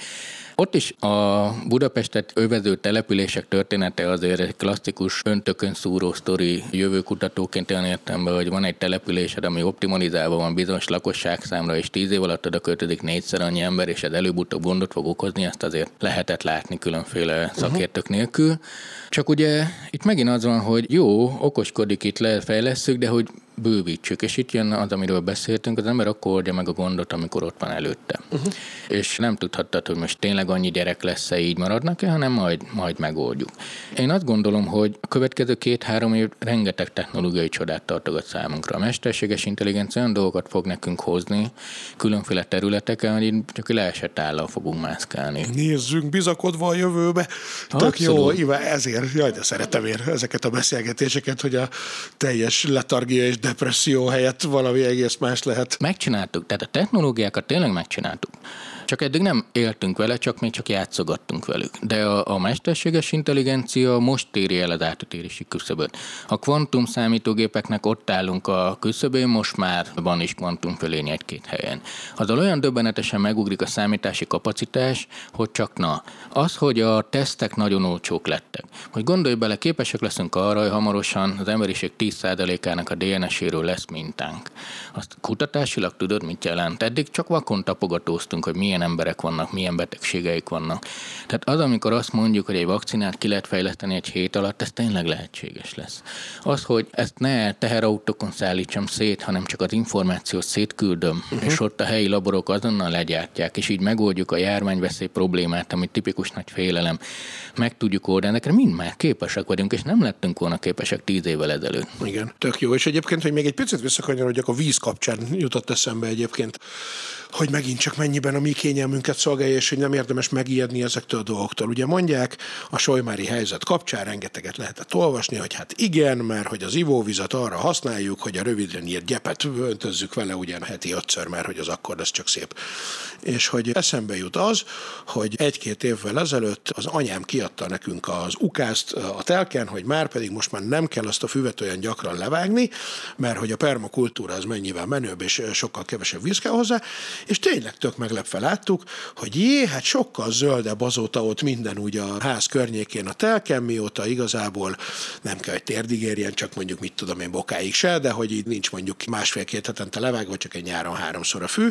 ott is a Budapestet övező települések története azért egy klasszikus öntökön szúró sztori jövőkutatóként olyan értelemben, hogy van egy településed, ami optimalizálva van bizonyos lakosság számra, és tíz év alatt oda költözik négyszer annyi ember, és ez előbb-utóbb gondot fog okozni, ezt azért lehetett látni különféle szakértők nélkül. Csak ugye itt megint az van, hogy jó, okoskodik itt, lefejlesszük, de hogy bővítsük, és itt jön az, amiről beszéltünk, az ember akkor oldja meg a gondot, amikor ott van előtte. Uh-huh. És nem tudhattad, hogy most tényleg annyi gyerek lesz-e, így maradnak-e, hanem majd, majd megoldjuk. Én azt gondolom, hogy a következő két-három év rengeteg technológiai csodát tartogat számunkra. A mesterséges intelligencia olyan dolgokat fog nekünk hozni különféle területeken, hogy csak leesett állal fogunk mászkálni. Nézzünk bizakodva a jövőbe. Tök jó, Iva, ezért, jaj, de szeretem én ezeket a beszélgetéseket, hogy a teljes letargia és depresszió helyett valami egész más lehet. Megcsináltuk, tehát a technológiákat tényleg megcsináltuk. Csak eddig nem éltünk vele, csak még csak játszogattunk velük. De a, a mesterséges intelligencia most éri el az átutérési küszöböt. A kvantum számítógépeknek ott állunk a küszöbén, most már van is fölény egy-két helyen. Azon olyan döbbenetesen megugrik a számítási kapacitás, hogy csak na. Az, hogy a tesztek nagyon olcsók lettek. Hogy gondolj bele, képesek leszünk arra, hogy hamarosan az emberiség 10%-ának a DNS-éről lesz mintánk. Azt kutatásilag tudod, mit jelent? Eddig csak vakon tapogatóztunk, hogy milyen milyen emberek vannak, milyen betegségeik vannak. Tehát az, amikor azt mondjuk, hogy egy vakcinát ki lehet fejleszteni egy hét alatt, ez tényleg lehetséges lesz. Az, hogy ezt ne teherautókon szállítsam szét, hanem csak az információt szétküldöm, uh-huh. és ott a helyi laborok azonnal legyártják, és így megoldjuk a járványveszély problémát, ami tipikus nagy félelem, meg tudjuk oldani, nekre mind már képesek vagyunk, és nem lettünk volna képesek tíz évvel ezelőtt. Igen, tök jó. És egyébként, hogy még egy picit visszakanyarodjak, a víz kapcsán jutott eszembe egyébként hogy megint csak mennyiben a mi kényelmünket szolgálja, és hogy nem érdemes megijedni ezektől a dolgoktól. Ugye mondják, a solymári helyzet kapcsán rengeteget lehetett olvasni, hogy hát igen, mert hogy az ivóvizet arra használjuk, hogy a rövidre nyírt gyepet öntözzük vele ugyan heti ötször, mert hogy az akkor lesz csak szép. És hogy eszembe jut az, hogy egy-két évvel ezelőtt az anyám kiadta nekünk az ukázt a telken, hogy már pedig most már nem kell azt a füvet olyan gyakran levágni, mert hogy a permakultúra az mennyivel menőbb, és sokkal kevesebb víz kell hozzá, És tényleg tök meglepve láttuk, hogy jé, hát sokkal zöldebb azóta ott minden úgy a ház környékén a telkem, mióta igazából nem kell, hogy térdig érjen, csak mondjuk mit tudom én bokáig se, de hogy így nincs mondjuk másfél-két hetente levág, vagy csak egy nyáron háromszor a fű.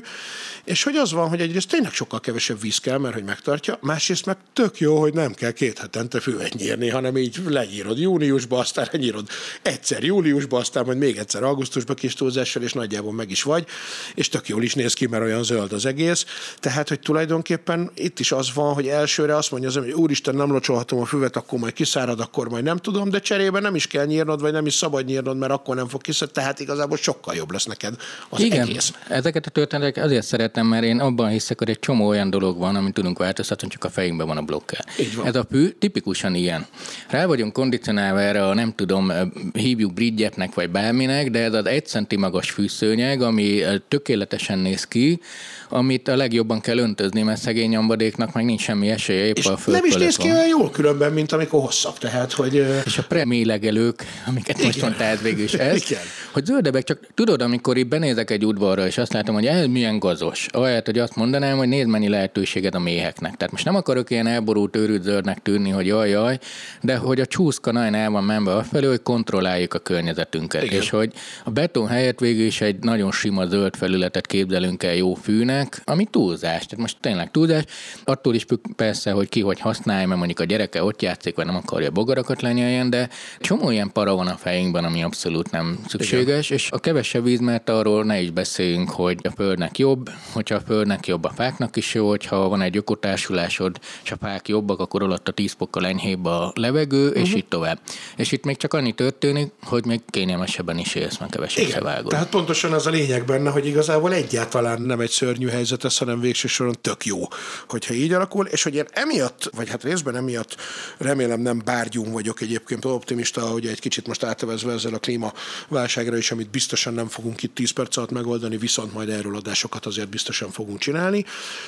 És hogy az van, hogy egyrészt tényleg sokkal kevesebb víz kell, mert hogy megtartja, másrészt meg tök jó, hogy nem kell két hetente füvet nyírni, hanem így lenyírod júniusba, aztán lenyírod egyszer júliusba, aztán majd még egyszer augusztusba kis túlzással, és nagyjából meg is vagy, és tök jól is néz ki, mert olyan zöld az egész. Tehát, hogy tulajdonképpen itt is az van, hogy elsőre azt mondja az hogy úristen, nem locsolhatom a füvet, akkor majd kiszárad, akkor majd nem tudom, de cserébe nem is kell nyírnod, vagy nem is szabad nyírnod, mert akkor nem fog kiszárad, tehát igazából sokkal jobb lesz neked az Igen, egész. ezeket a történeteket azért szeretem, mert én abban hiszek, hogy egy csomó olyan dolog van, amit tudunk változtatni, csak a fejünkben van a blokkel. Így van. Ez a fű tipikusan ilyen. Rá vagyunk kondicionálva erre a nem tudom, hívjuk bridgetnek vagy bárminek, de ez az egy centi magas fűszőnyeg, ami tökéletesen néz ki, amit a legjobban kell öntözni, mert szegény nyomvadéknak meg nincs semmi esélye, épp És a nem is néz ki olyan jól különben, mint amikor hosszabb. Tehát, hogy És a premélegelők, amiket most Igen. mondtál végül is ez, Igen. hogy zöldebbek, csak tudod, amikor itt benézek egy udvarra, és azt látom, hogy ez milyen gazos, ahelyett, hogy azt mondanám, hogy nézd mennyi lehetőséged a méheknek. Tehát most nem akarok ilyen elborult őrült zöldnek tűnni, hogy jaj, jaj, de hogy a csúszka nagyon el van menve afelől, hogy kontrolláljuk a környezetünket. Igen. És hogy a beton helyett végül is egy nagyon sima zöld felületet képzelünk el jó fűnek, ami túlzás. Tehát most tényleg túlzás. Attól is persze, hogy ki hogy használja, mert mondjuk a gyereke ott játszik, vagy nem akarja bogarakat lenyeljen, de csomó ilyen para van a fejünkben, ami abszolút nem szükséges, és a kevesebb víz, mert arról ne is beszéljünk, hogy a földnek jobb, hogyha a földnek jobb, a fáknak is jó, hogyha van egy ökotársulásod, és a fák jobbak, akkor alatt a 10 fokkal enyhébb a levegő, és Mhm. így tovább. És itt még csak annyi történik, hogy még kényelmesebben is élsz, mert kevesebb se vágod. Tehát pontosan az a lényeg benne, hogy igazából egyáltalán nem egy szörnyű helyzet ez, hanem végső soron tök jó, hogyha így alakul, és hogy én emiatt, vagy hát részben emiatt remélem nem bárgyún vagyok egyébként optimista, hogy egy kicsit most átevezve ezzel a klímaválságra is, amit biztosan nem fogunk itt 10 perc alatt megoldani, viszont majd erről adásokat azért biztosan fogunk csinálni.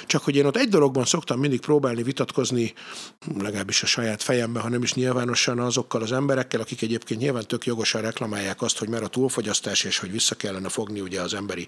Csak hogy én ott egy dologban szoktam mindig próbálni vitatkozni, legalábbis a saját fejemben, ha nem is nyilvánosan azokkal az emberekkel, akik egyébként nyilván tök jogosan reklamálják azt, hogy mer a túlfogyasztás, és hogy vissza kellene fogni ugye az emberi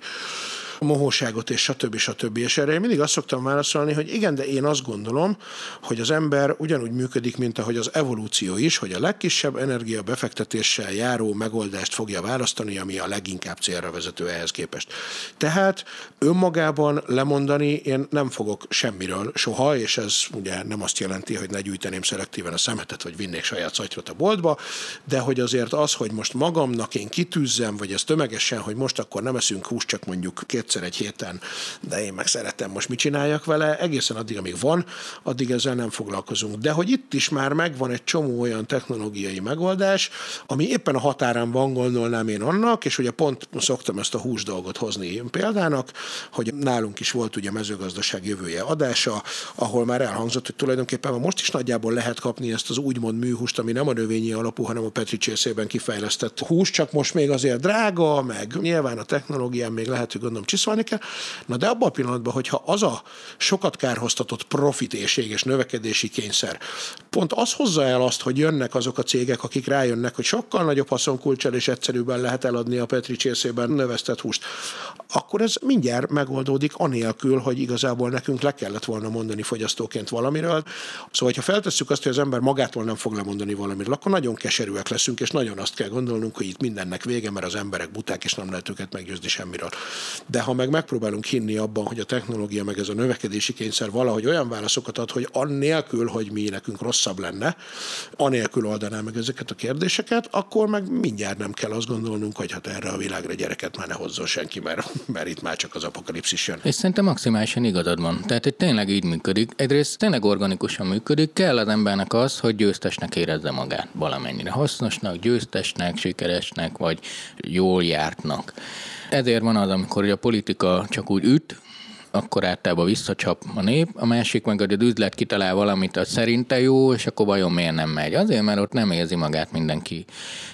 mohóságot, és stb. stb. És erre én mindig azt szoktam válaszolni, hogy igen, de én azt gondolom, hogy az ember ugyanúgy működik, mint ahogy az evolúció is, hogy a legkisebb energia befektetéssel járó megoldást fogja választani, ami a leginkább célra vezető ehhez képest. Tehát önmagában lemondani én nem fogok semmiről soha, és ez ugye nem azt jelenti, hogy ne gyűjteném szelektíven a szemetet, vagy vinnék saját szatyrot a boltba, de hogy azért az, hogy most magamnak én kitűzzem, vagy ez tömegesen, hogy most akkor nem eszünk húst, csak mondjuk kétszer egy héten, de én meg szeretem, most mit csináljak vele, egészen addig, amíg van, addig ezzel nem foglalkozunk. De hogy itt is már megvan egy csomó olyan technológiai megoldás, ami éppen a határán van, gondolnám én annak, és ugye pont szoktam ezt a hús dolgot hozni példának, hogy nálunk is volt ugye mezőgazdaság jövője adása, ahol már elhangzott, hogy tulajdonképpen már most is nagyjából lehet kapni ezt az úgymond műhúst, ami nem a növényi alapú, hanem a Petri csészében kifejlesztett hús, csak most még azért drága, meg nyilván a technológián még lehet, hogy gondolom csiszolni kell. Na de abban a pillanatban, hogyha az a sokat kárhoztatott profitérség és növekedési kényszer, pont az hozza el azt, hogy jönnek azok a cégek, akik rájönnek, hogy sokkal nagyobb haszonkulcsal és egyszerűbben lehet eladni a Petri csészében növesztett húst, akkor ez mindjárt megoldódik anélkül, hogy igazából nekünk le kellett volna mondani fogyasztóként valamiről. Szóval, ha feltesszük azt, hogy az ember magától nem fog lemondani valamiről, akkor nagyon keserűek leszünk, és nagyon azt kell gondolnunk, hogy itt mindennek vége, mert az emberek buták, és nem lehet őket meggyőzni semmiről. De ha meg megpróbálunk hinni abban, hogy a technológia meg ez a növekedési kényszer valahogy olyan válaszokat ad, hogy annélkül, hogy mi nekünk rosszabb lenne, anélkül oldaná meg ezeket a kérdéseket, akkor meg mindjárt nem kell azt gondolnunk, hogy hát erre a világra gyereket már ne hozzon senki, mert, mert itt már csak az apokalipszis jön. És szerintem maximálisan igazad van. Tehát itt tényleg így működik. Egyrészt tényleg organikusan működik, kell az embernek az, hogy győztesnek érezze magát valamennyire. Hasznosnak, győztesnek, sikeresnek, vagy jól jártnak. Ezért van az, amikor a politika csak úgy üt, akkor általában visszacsap a nép, a másik meg hogy az üzlet kitalál valamit, az szerinte jó, és akkor vajon miért nem megy? Azért, mert ott nem érzi magát mindenki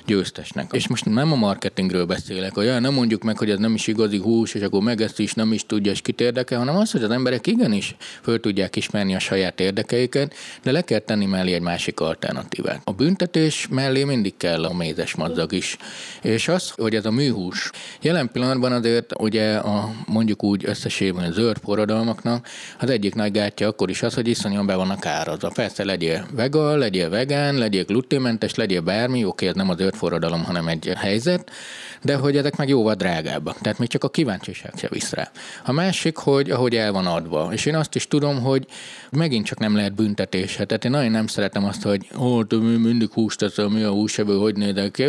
győztesnek. És most nem a marketingről beszélek, hogy "Ja, nem mondjuk meg, hogy ez nem is igazi hús, és akkor meg ezt is nem is tudja, és kit érdekel, hanem az, hogy az emberek igenis föl tudják ismerni a saját érdekeiket, de le kell tenni mellé egy másik alternatívát. A büntetés mellé mindig kell a mézes madzag is. És az, hogy ez a műhús. Jelen pillanatban azért ugye a, mondjuk úgy összességében a zöld forradalmaknak, az egyik nagy gátja akkor is az, hogy iszonyúan be vannak árazva. Persze legyél vega, legyél vegán, legyél gluténmentes, legyél bármi, oké, ez nem a zöld forradalom, hanem egy helyzet, de hogy ezek meg jóval drágábbak. Tehát még csak a kíváncsiság se visz rá. A másik, hogy ahogy el van adva. És én azt is tudom, hogy megint csak nem lehet büntetése. Tehát én nagyon nem szeretem azt, hogy ó, mindig húst teszem, mi a húsevő, hogy nézel ki.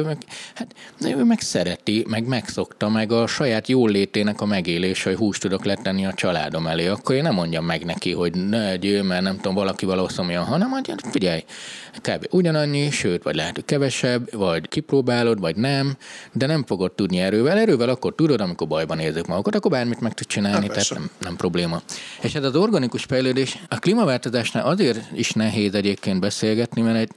Hát ő meg szereti, meg megszokta, meg a saját jólétének a megélés, hogy húst tudok letenni a családom elé. Akkor én nem mondjam meg neki, hogy ne egyél, mert nem tudom, valaki valószínűleg hanem mondja, figyelj, kb. ugyanannyi, sőt, vagy lehet, hogy kevesebb, vagy kipróbálod, vagy nem, de nem fogod tudni erővel. Erővel akkor tudod, amikor bajban érzik magukat, akkor bármit meg tud csinálni, tehát nem, nem probléma. És ez az organikus fejlődés a klímaváltozásnál azért is nehéz egyébként beszélgetni, mert egy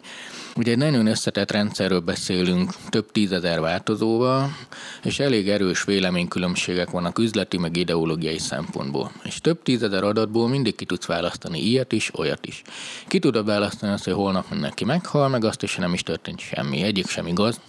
Ugye egy nagyon összetett rendszerről beszélünk, több tízezer változóval, és elég erős véleménykülönbségek vannak üzleti meg ideológiai szempontból. És több tízezer adatból mindig ki tudsz választani ilyet is, olyat is. Ki tudod választani azt, hogy holnap mindenki meghal, meg azt is, hogy nem is történt semmi. Egyik sem igaz.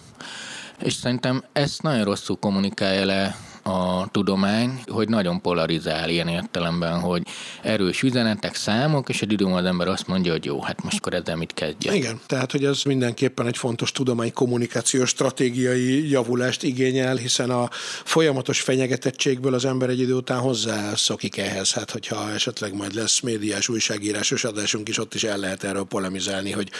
És szerintem ezt nagyon rosszul kommunikálja le a tudomány, hogy nagyon polarizál ilyen értelemben, hogy erős üzenetek, számok, és egy időn az ember azt mondja, hogy jó, hát most akkor ezzel mit kezdje. Igen, tehát hogy ez mindenképpen egy fontos tudomány kommunikációs stratégiai javulást igényel, hiszen a folyamatos fenyegetettségből az ember egy idő után hozzászokik ehhez. Hát, hogyha esetleg majd lesz médiás, újságírásos adásunk is, ott is el lehet erről polemizálni, hogy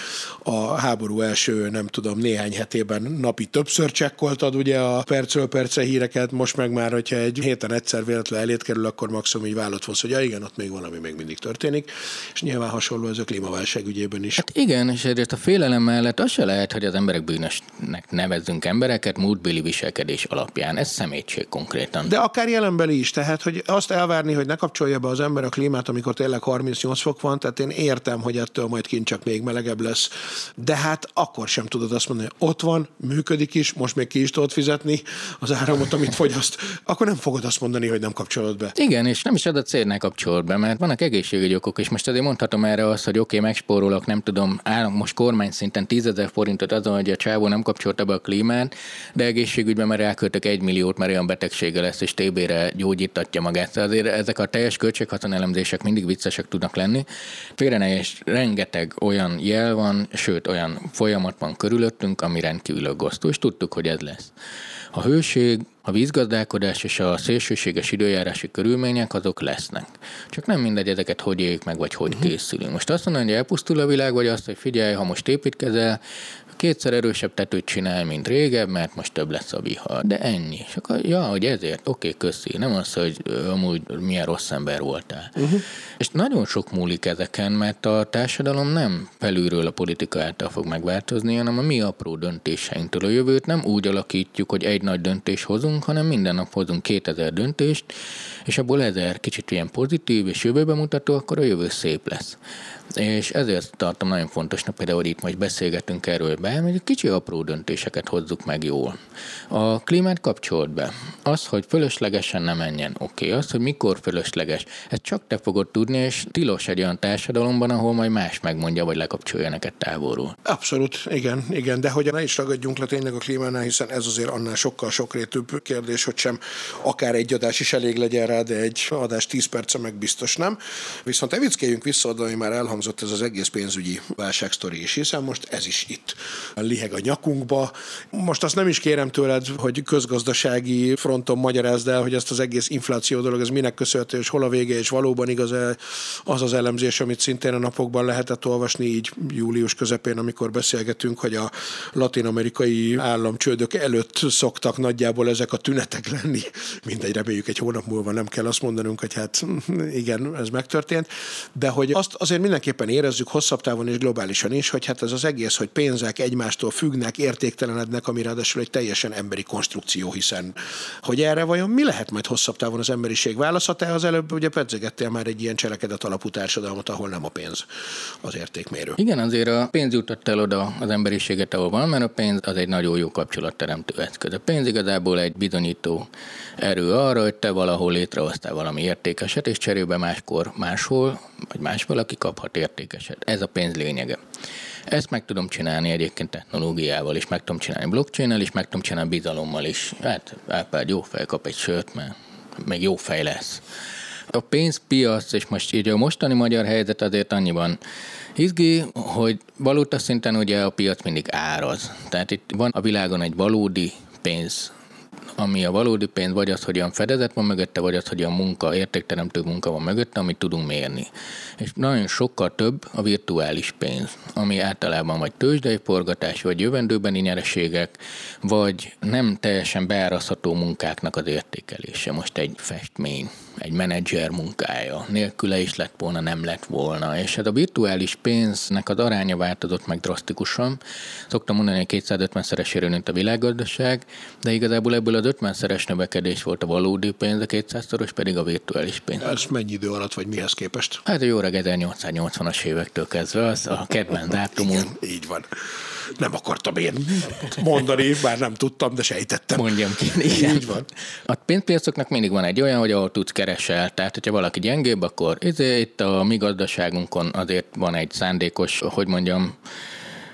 a háború első, nem tudom, néhány hetében napi többször csekkoltad ugye a percről perce híreket, most meg már, hogyha egy héten egyszer véletlen elét kerül, akkor maximum így vállat vonsz, hogy ja, igen, ott még valami még mindig történik, és nyilván hasonló ez a klímaválság ügyében is. Hát igen, és ezért a félelem mellett az se lehet, hogy az emberek bűnösnek nevezzünk embereket múltbéli viselkedés alapján. Ez szemétség konkrétan. De akár jelenbeli is, tehát hogy azt elvárni, hogy ne kapcsolja be az ember a klímát, amikor tényleg 38 fok van, tehát én értem, hogy ettől majd kint csak még melegebb lesz, de hát akkor sem tudod azt mondani, hogy ott van, működik is, most még ki is tudod fizetni az áramot, amit fogyaszt, akkor nem fogod azt mondani, hogy nem kapcsolod be. Igen, és nem is ad a célnál kapcsolod be, mert vannak egészségügyi okok, és most azért mondhatom erre azt, hogy oké, okay, megspórolok, nem tudom, állunk most kormány szinten 10 ezer forintot azon, hogy a csávó nem kapcsolta be a klímát, de egészségügyben már elköltök egy milliót, mert olyan betegsége lesz, és TB-re gyógyítatja magát. Szóval azért ezek a teljes költséghaszonelemzések mindig viccesek tudnak lenni. Félre és rengeteg olyan jel van, sőt olyan folyamat van körülöttünk, ami rendkívül aggasztó, és tudtuk, hogy ez lesz. A hőség, a vízgazdálkodás és a szélsőséges időjárási körülmények azok lesznek. Csak nem mindegy ezeket hogy éljük meg, vagy hogy uh-huh. készülünk. Most azt mondani, hogy elpusztul a világ, vagy azt, hogy figyelj, ha most építkezel, kétszer erősebb tetőt csinál, mint régebb, mert most több lesz a vihar. De ennyi. És akkor, ja, hogy ezért, oké, okay, köszi. Nem az, hogy amúgy milyen rossz ember voltál. Uh-huh. És nagyon sok múlik ezeken, mert a társadalom nem felülről a politika által fog megváltozni, hanem a mi apró döntéseinktől. A jövőt nem úgy alakítjuk, hogy egy nagy döntés hozunk, hanem minden nap hozunk 2000 döntést, és abból ezer kicsit ilyen pozitív és jövőbe mutató, akkor a jövő szép lesz. És ezért tartom nagyon fontosnak, például, itt most beszélgetünk erről be, hogy kicsi apró döntéseket hozzuk meg jól. A klímát kapcsolt be. Az, hogy fölöslegesen nem menjen, oké. Okay. Az, hogy mikor fölösleges, ezt csak te fogod tudni, és tilos egy olyan társadalomban, ahol majd más megmondja, vagy lekapcsolja neked távolról. Abszolút, igen, igen, de hogy ne is ragadjunk le tényleg a klímánál, hiszen ez azért annál sokkal sokrétűbb kérdés, hogy sem akár egy adás is elég legyen rá, de egy adás 10 perce meg biztos nem. Viszont evickéljünk vissza oda, hogy már elhangzott ez az egész pénzügyi válságsztori is, hiszen most ez is itt liheg a nyakunkba. Most azt nem is kérem tőled, hogy közgazdasági fronton magyarázd el, hogy ezt az egész infláció dolog, ez minek köszönhető, és hol a vége, és valóban igaz -e az az elemzés, amit szintén a napokban lehetett olvasni, így július közepén, amikor beszélgetünk, hogy a latin-amerikai államcsődök előtt szoktak nagyjából ezek a tünetek lenni. Mindegy, reméljük egy hónap múlva nem kell azt mondanunk, hogy hát igen, ez megtörtént, de hogy azt azért mindenképpen érezzük hosszabb távon és globálisan is, hogy hát ez az egész, hogy pénzek egymástól függnek, értéktelenednek, ami ráadásul egy teljesen emberi konstrukció, hiszen hogy erre vajon mi lehet majd hosszabb távon az emberiség válasza? Te az előbb ugye pedzegettél már egy ilyen cselekedet alapú társadalmat, ahol nem a pénz az értékmérő. Igen, azért a pénz jutott el oda az emberiséget, ahol van, mert a pénz az egy nagyon jó kapcsolatteremtő eszköz. A pénz igazából egy bizonyító erő arra, hogy te valahol létrehoztál valami értékeset, és cserébe máskor máshol, vagy más valaki kaphat értékeset. Ez a pénz lényege. Ezt meg tudom csinálni egyébként technológiával is, meg tudom csinálni blockchain is, meg tudom csinálni bizalommal is. Hát Árpád jó fej kap egy sört, mert még jó fej lesz. A pénzpiac, és most így a mostani magyar helyzet azért annyiban izgi, hogy valóta szinten ugye a piac mindig áraz. Tehát itt van a világon egy valódi pénz ami a valódi pénz, vagy az, hogy olyan fedezet van mögötte, vagy az, hogy a munka, értékteremtő munka van mögötte, amit tudunk mérni. És nagyon sokkal több a virtuális pénz, ami általában vagy tőzsdei forgatás, vagy jövendőbeni nyereségek, vagy nem teljesen beárazható munkáknak az értékelése. Most egy festmény, egy menedzser munkája. Nélküle is lett volna, nem lett volna. És hát a virtuális pénznek az aránya változott meg drasztikusan. Szoktam mondani, hogy 250-szeresére nőtt a világgazdaság, de igazából ebből az 50-szeres növekedés volt a valódi pénz, a 200-szoros pedig a virtuális pénz. Ez mennyi idő alatt, vagy mihez képest? Hát jó öreg 1880-as évektől kezdve, az a kedvenc *laughs* dátumunk. Így van. Nem akartam én mondani, bár nem tudtam, de sejtettem. Mondjam ki. Igen. Így van. A pénzpiacoknak mindig van egy olyan, hogy ahol tudsz keresel. Tehát, hogyha valaki gyengébb, akkor izé, itt a mi gazdaságunkon azért van egy szándékos, hogy mondjam,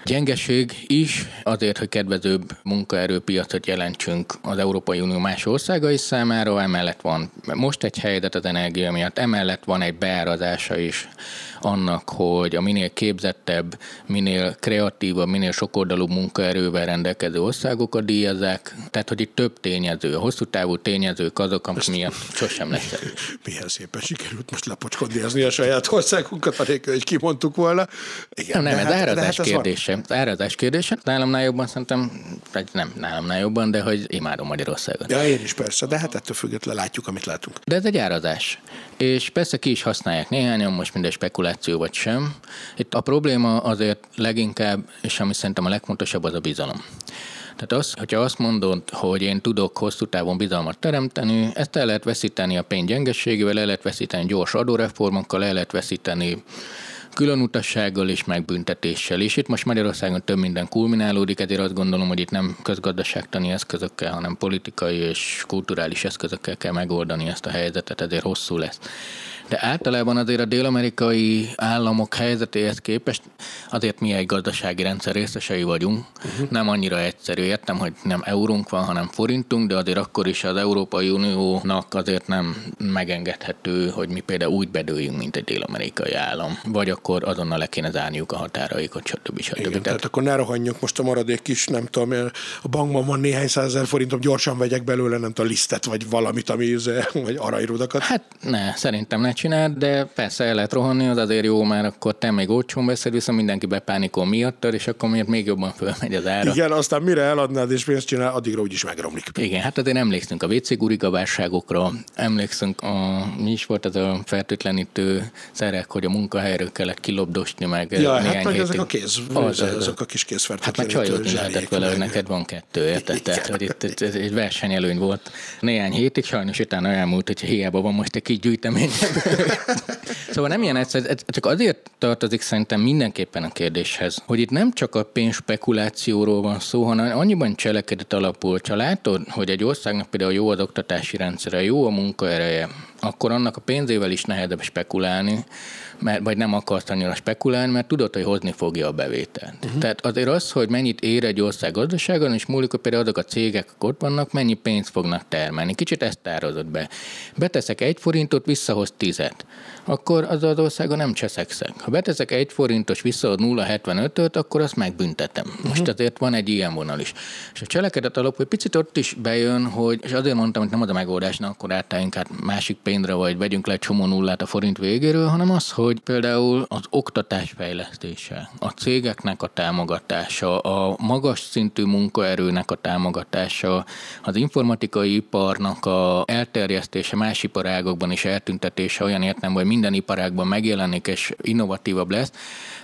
Gyengeség is azért, hogy kedvezőbb munkaerőpiacot jelentsünk az Európai Unió más országai számára, emellett van most egy helyzet az energia miatt, emellett van egy beárazása is annak, hogy a minél képzettebb, minél kreatívabb, minél sokoldalú munkaerővel rendelkező országokat díjazzák. Tehát, hogy itt több tényező, a hosszú távú tényezők azok, amik miatt sosem lesz erős. Milyen szépen sikerült most lepocskodni a saját országunkat, anélkül, hogy kimondtuk volna. Igen, nem, nem, ez hát, árazás hát kérdése. Az árazás kérdése. Nálamnál jobban szerintem, vagy nem nálamnál jobban, de hogy imádom Magyarországot. Ja, én is persze, de hát ettől függetlenül látjuk, amit látunk. De ez egy árazás. És persze ki is használják néhányan, most minden spekuláció kommunikáció vagy sem. Itt a probléma azért leginkább, és ami szerintem a legfontosabb, az a bizalom. Tehát az, hogyha azt mondod, hogy én tudok hosszú távon bizalmat teremteni, ezt el lehet veszíteni a pénz gyengességével, el lehet veszíteni gyors adóreformokkal, el lehet veszíteni külön utassággal és megbüntetéssel. És itt most Magyarországon több minden kulminálódik, ezért azt gondolom, hogy itt nem közgazdaságtani eszközökkel, hanem politikai és kulturális eszközökkel kell megoldani ezt a helyzetet, ezért hosszú lesz de általában azért a dél-amerikai államok helyzetéhez képest azért mi egy gazdasági rendszer részesei vagyunk. Uh-huh. Nem annyira egyszerű, értem, hogy nem eurónk van, hanem forintunk, de azért akkor is az Európai Uniónak azért nem megengedhető, hogy mi például úgy bedőjünk, mint egy dél-amerikai állam. Vagy akkor azonnal le kéne zárniuk a határaikat, stb. stb. Igen, tehát, tehát akkor ne rohanjunk most a maradék kis, nem tudom, a bankban van néhány százezer forintom, gyorsan vegyek belőle, nem tudom, lisztet, vagy valamit, ami, *laughs* vagy aranyrudakat. Hát ne, szerintem ne csinál, de persze el lehet rohanni, az azért jó, mert akkor te még olcsón veszed, viszont mindenki bepánikol miattad, és akkor miért még jobban fölmegy az ára. Igen, aztán mire eladnád és pénzt csinál, addigra úgyis megromlik. Igen, hát azért emlékszünk a WC válságokra, emlékszünk a, mi is volt az a fertőtlenítő szerek, hogy a munkahelyről kellett kilobdosni meg. Ja, hát meg ezek a kéz, az, ezek a kis kézfertőtlenítő Hát már csajot lehetett vele, hogy neked van kettő, érted? Tehát, hogy itt, itt, egy versenyelőny volt néhány hétig, sajnos utána elmúlt, hogy hiába van most egy kis gyűjtemény *laughs* *laughs* szóval nem ilyen egyszer, ez csak azért tartozik szerintem mindenképpen a kérdéshez, hogy itt nem csak a pénz spekulációról van szó, hanem annyiban cselekedet alapul. Ha látod, hogy egy országnak például jó az oktatási rendszere, jó a munkaereje, akkor annak a pénzével is nehezebb spekulálni, mert, vagy nem akarsz annyira spekulálni, mert tudod, hogy hozni fogja a bevételt. Uh-huh. Tehát azért az, hogy mennyit ér egy ország gazdaságon, és múlik, hogy például azok a cégek, ott vannak, mennyi pénzt fognak termelni. Kicsit ezt tározott be. Beteszek egy forintot, visszahoz tizet akkor az az országa nem cseszekszek. Ha beteszek egy forintos visszaad 0,75-öt, akkor azt megbüntetem. Most uh-huh. azért van egy ilyen vonal is. És a cselekedet alapú egy picit ott is bejön, hogy, és azért mondtam, hogy nem az a megoldás, na akkor átálljunk át másik pénzre, vagy vegyünk le egy csomó nullát a forint végéről, hanem az, hogy például az oktatás fejlesztése, a cégeknek a támogatása, a magas szintű munkaerőnek a támogatása, az informatikai iparnak a elterjesztése más iparágokban is eltüntetése olyan értem, hogy minden iparágban megjelenik és innovatívabb lesz,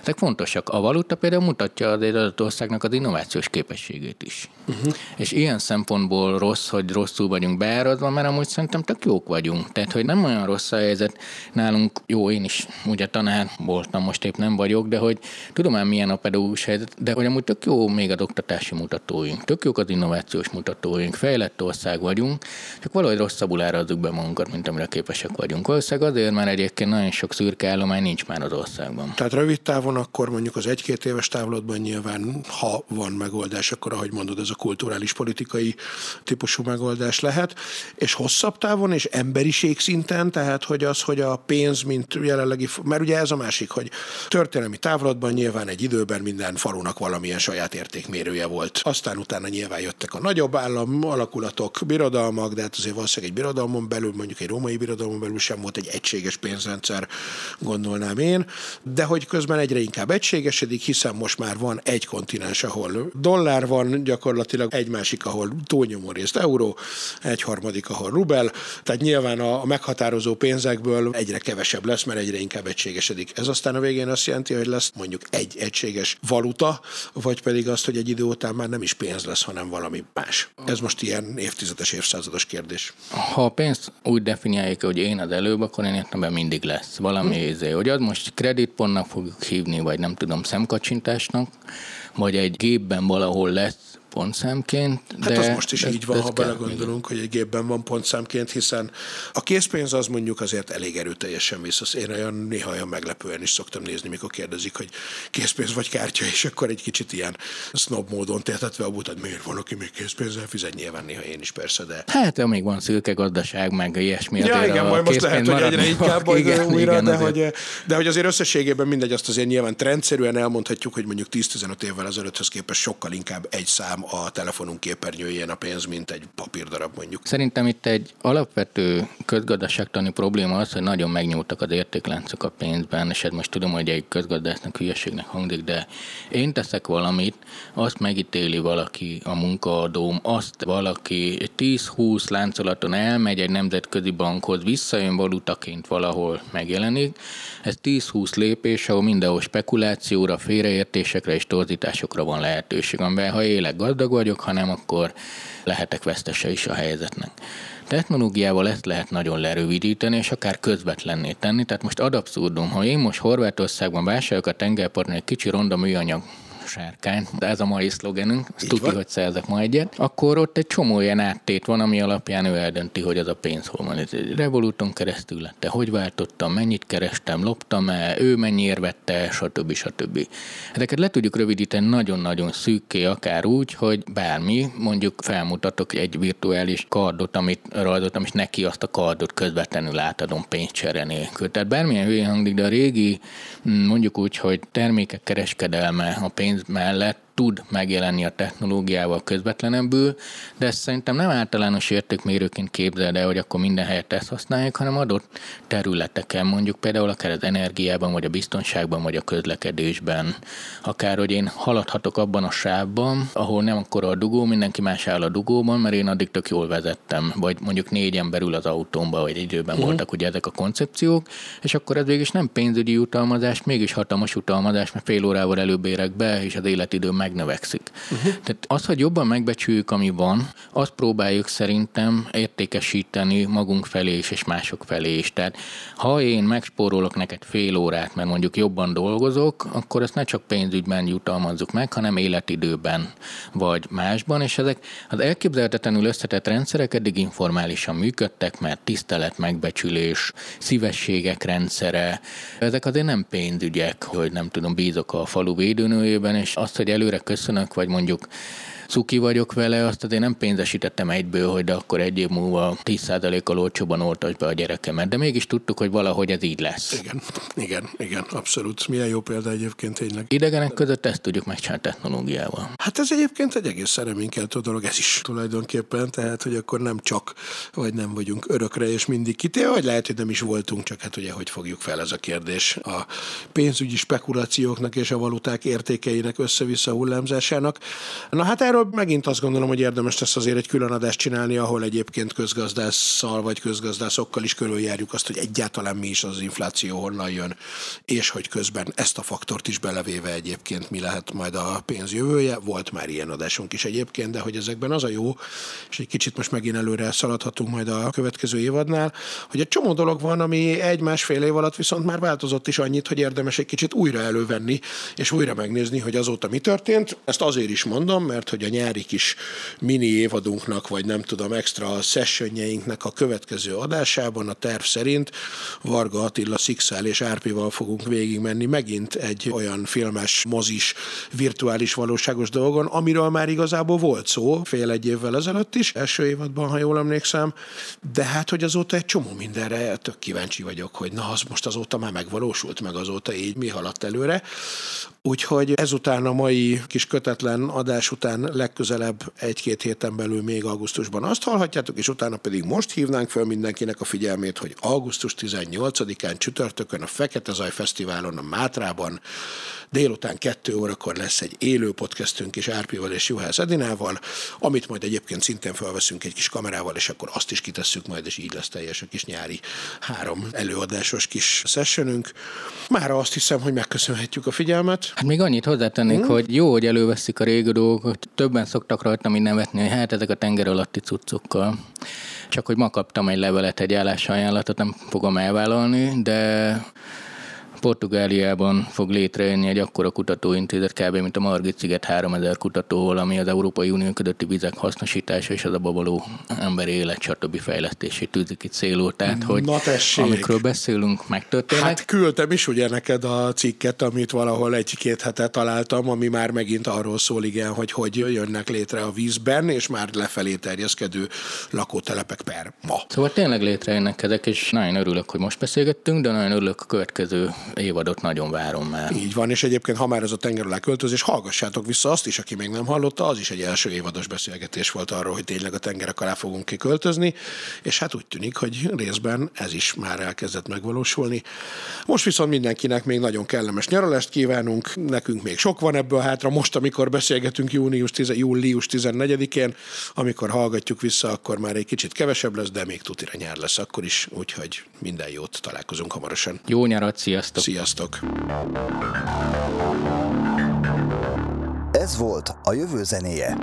ezek fontosak. A valuta például mutatja az adott országnak az innovációs képességét is. Uh-huh. És ilyen szempontból rossz, hogy rosszul vagyunk beárazva, mert amúgy szerintem tök jók vagyunk. Tehát, hogy nem olyan rossz a helyzet nálunk, jó, én is ugye tanár voltam, most épp nem vagyok, de hogy tudom már milyen a pedagógus helyzet, de hogy amúgy tök jó még az oktatási mutatóink, tök jók az innovációs mutatóink, fejlett ország vagyunk, csak valahogy rosszabbul árazzuk be magunkat, mint amire képesek vagyunk. Valószínűleg azért, mert egyébként nagyon sok szürke állomány nincs már az országban. Tehát rövid távon akkor mondjuk az egy-két éves távlatban nyilván, ha van megoldás, akkor ahogy mondod, ez a kulturális politikai típusú megoldás lehet, és hosszabb távon és emberiség szinten, tehát hogy az, hogy a pénz, mint jelenlegi, mert ugye ez a másik, hogy történelmi távlatban nyilván egy időben minden falunak valamilyen saját értékmérője volt. Aztán utána nyilván jöttek a nagyobb állam alakulatok, birodalmak, de hát azért valószínűleg egy birodalmon belül, mondjuk egy római birodalmon belül sem volt egy egységes pénzrendszer, gondolnám én, de hogy közben egyre inkább egységesedik, hiszen most már van egy kontinens, ahol dollár van, gyakorlatilag egy másik, ahol túlnyomó részt euró, egy harmadik, ahol rubel, tehát nyilván a meghatározó pénzekből egyre kevesebb lesz, mert egyre inkább egységesedik. Ez aztán a végén azt jelenti, hogy lesz mondjuk egy egységes valuta, vagy pedig azt, hogy egy idő után már nem is pénz lesz, hanem valami más. Ez most ilyen évtizedes, évszázados kérdés. Ha a pénzt úgy definiáljuk, hogy én az előbb, akkor én értem, mindig lesz valami, hm. Izé, hogy az most kreditpontnak fogjuk hívni, vagy nem tudom, szemkacsintásnak, vagy egy gépben valahol lesz pontszámként. Hát de, az most is de, így van, ha belegondolunk, hogy egy gépben van pontszámként, hiszen a készpénz az mondjuk azért elég erőteljesen vissza. Én olyan néha olyan meglepően is szoktam nézni, mikor kérdezik, hogy készpénz vagy kártya, és akkor egy kicsit ilyen snob módon tehetetve a butad, miért van, aki még készpénzzel fizet, nyilván néha én is persze, de... Hát, amíg van szürke gazdaság, meg ilyesmi. Ja, igen, majd most lehet, hogy egyre inkább *laughs* igen, újra, igen, de, hogy, de hogy azért összességében mindegy, azt azért nyilván rendszerűen elmondhatjuk, hogy mondjuk 10-15 évvel ezelőtthöz képest sokkal inkább egy szám a telefonunk képernyőjén a pénz, mint egy papírdarab mondjuk. Szerintem itt egy alapvető közgazdaságtani probléma az, hogy nagyon megnyúltak az értékláncok a pénzben, és hát most tudom, hogy egy közgazdásznak hülyeségnek hangzik, de én teszek valamit, azt megítéli valaki a munkaadóm, azt valaki egy 10-20 láncolaton elmegy egy nemzetközi bankhoz, visszajön valutaként valahol megjelenik. Ez 10-20 lépés, ahol mindenhol spekulációra, félreértésekre és torzításokra van lehetőség, amivel ha élek gazdag vagyok, hanem akkor lehetek vesztese is a helyzetnek. Technológiával ezt lehet nagyon lerövidíteni, és akár közvetlenné tenni. Tehát most ad abszurdum, ha én most Horvátországban vásárolok a tengerparton egy kicsi ronda műanyag sárkány, de ez a mai szlogenünk, ezt tudja, hogy szerzek ma egyet, akkor ott egy csomó ilyen áttét van, ami alapján ő eldönti, hogy az a pénz hol van. Ez egy Revoluton keresztül lett, hogy váltottam, mennyit kerestem, loptam el, ő mennyiért vette, stb. stb. Ezeket le tudjuk rövidíteni nagyon-nagyon szűkké, akár úgy, hogy bármi, mondjuk felmutatok egy virtuális kardot, amit rajzoltam, és neki azt a kardot közvetlenül átadom pénzcsere nélkül. Tehát bármilyen hülyén hangzik, de a régi, mondjuk úgy, hogy termékek kereskedelme a pénz mellett tud megjelenni a technológiával közvetlenebbül, de ezt szerintem nem általános értékmérőként képzeld el, hogy akkor minden helyet ezt használják, hanem adott területeken, mondjuk például akár az energiában, vagy a biztonságban, vagy a közlekedésben. Akár, hogy én haladhatok abban a sávban, ahol nem akkor a dugó, mindenki más áll a dugóban, mert én addig tök jól vezettem, vagy mondjuk négyen belül az autómba, vagy időben uh-huh. voltak ugye ezek a koncepciók, és akkor ez végig nem pénzügyi jutalmazás, mégis hatalmas jutalmazás, mert fél órával előbb érek be, és az életidőm megnövekszik. Uh-huh. Tehát az, hogy jobban megbecsüljük, ami van, azt próbáljuk szerintem értékesíteni magunk felé is, és mások felé is. Tehát ha én megspórolok neked fél órát, mert mondjuk jobban dolgozok, akkor ezt ne csak pénzügyben jutalmazzuk meg, hanem életidőben vagy másban, és ezek az elképzelhetetlenül összetett rendszerek eddig informálisan működtek, mert tisztelet, megbecsülés, szívességek rendszere, ezek azért nem pénzügyek, hogy nem tudom, bízok a falu védőnőjében, és azt, hogy előre előre köszönök, vagy mondjuk cuki vagyok vele, azt azért nem pénzesítettem egyből, hogy de akkor egy év múlva 10%-kal olcsóban oltasd be a gyerekemet, de mégis tudtuk, hogy valahogy ez így lesz. Igen, igen, igen, abszolút. Milyen jó példa egyébként tényleg. Idegenek között ezt tudjuk megcsinálni technológiával. Hát ez egyébként egy egész reménykeltő dolog, ez is tulajdonképpen, tehát hogy akkor nem csak, vagy nem vagyunk örökre és mindig kitéve, vagy lehet, hogy nem is voltunk, csak hát ugye hogy fogjuk fel ez a kérdés a pénzügyi spekulációknak és a valuták értékeinek össze-vissza hullámzásának. Na hát erről Erről megint azt gondolom, hogy érdemes lesz azért egy külön adást csinálni, ahol egyébként közgazdásszal vagy közgazdászokkal is körüljárjuk azt, hogy egyáltalán mi is az infláció, honnan jön, és hogy közben ezt a faktort is belevéve egyébként mi lehet majd a pénz jövője. Volt már ilyen adásunk is egyébként, de hogy ezekben az a jó, és egy kicsit most megint előre szaladhatunk majd a következő évadnál, hogy egy csomó dolog van, ami egy-másfél év alatt viszont már változott is annyit, hogy érdemes egy kicsit újra elővenni, és újra megnézni, hogy azóta mi történt. Ezt azért is mondom, mert hogy a nyári kis mini évadunknak, vagy nem tudom, extra sessionjeinknek a következő adásában a terv szerint Varga Attila Szikszál és Árpival fogunk végigmenni megint egy olyan filmes, mozis, virtuális valóságos dolgon, amiről már igazából volt szó fél egy évvel ezelőtt is, első évadban, ha jól emlékszem, de hát, hogy azóta egy csomó mindenre tök kíváncsi vagyok, hogy na, az most azóta már megvalósult, meg azóta így mi haladt előre. Úgyhogy ezután a mai kis kötetlen adás után legközelebb egy-két héten belül még augusztusban azt hallhatjátok, és utána pedig most hívnánk fel mindenkinek a figyelmét, hogy augusztus 18-án csütörtökön a Fekete Zaj Fesztiválon a Mátrában Délután kettő órakor lesz egy élő podcastünk is Árpival és Juhász Edinával, amit majd egyébként szintén felveszünk egy kis kamerával, és akkor azt is kitesszük majd, és így lesz teljes a kis nyári három előadásos kis sessionünk. Már azt hiszem, hogy megköszönhetjük a figyelmet. Hát még annyit hozzátennék, hmm. hogy jó, hogy előveszik a régi dolgokat. Többen szoktak rajta mi nevetni, hogy hát ezek a tenger alatti cuccokkal. Csak hogy ma kaptam egy levelet, egy állásajánlatot, nem fogom elvállalni, de Portugáliában fog létrejönni egy akkora kutatóintézet, kb. mint a Margit sziget 3000 kutatóval, ami az Európai Unió közötti vizek hasznosítása és az a babaló emberi élet, stb. fejlesztését tűzik itt célul. Tehát, hogy Na tessék. amikről beszélünk, megtörténnek. Hát küldtem is ugye neked a cikket, amit valahol egy-két hete találtam, ami már megint arról szól, igen, hogy hogy jönnek létre a vízben, és már lefelé terjeszkedő lakótelepek per ma. Szóval tényleg létrejönnek ezek, és nagyon örülök, hogy most beszélgettünk, de nagyon örülök a következő évadot nagyon várom már. Így van, és egyébként, ha már ez a tenger alá költözés, hallgassátok vissza azt is, aki még nem hallotta, az is egy első évados beszélgetés volt arról, hogy tényleg a tengerek alá fogunk kiköltözni, és hát úgy tűnik, hogy részben ez is már elkezdett megvalósulni. Most viszont mindenkinek még nagyon kellemes nyaralást kívánunk, nekünk még sok van ebből hátra, most, amikor beszélgetünk június 10, július 14-én, amikor hallgatjuk vissza, akkor már egy kicsit kevesebb lesz, de még tutira nyár lesz akkor is, úgyhogy minden jót, találkozunk hamarosan. Jó nyarat, sziasztok! Sziasztok! Ez volt a jövő zenéje.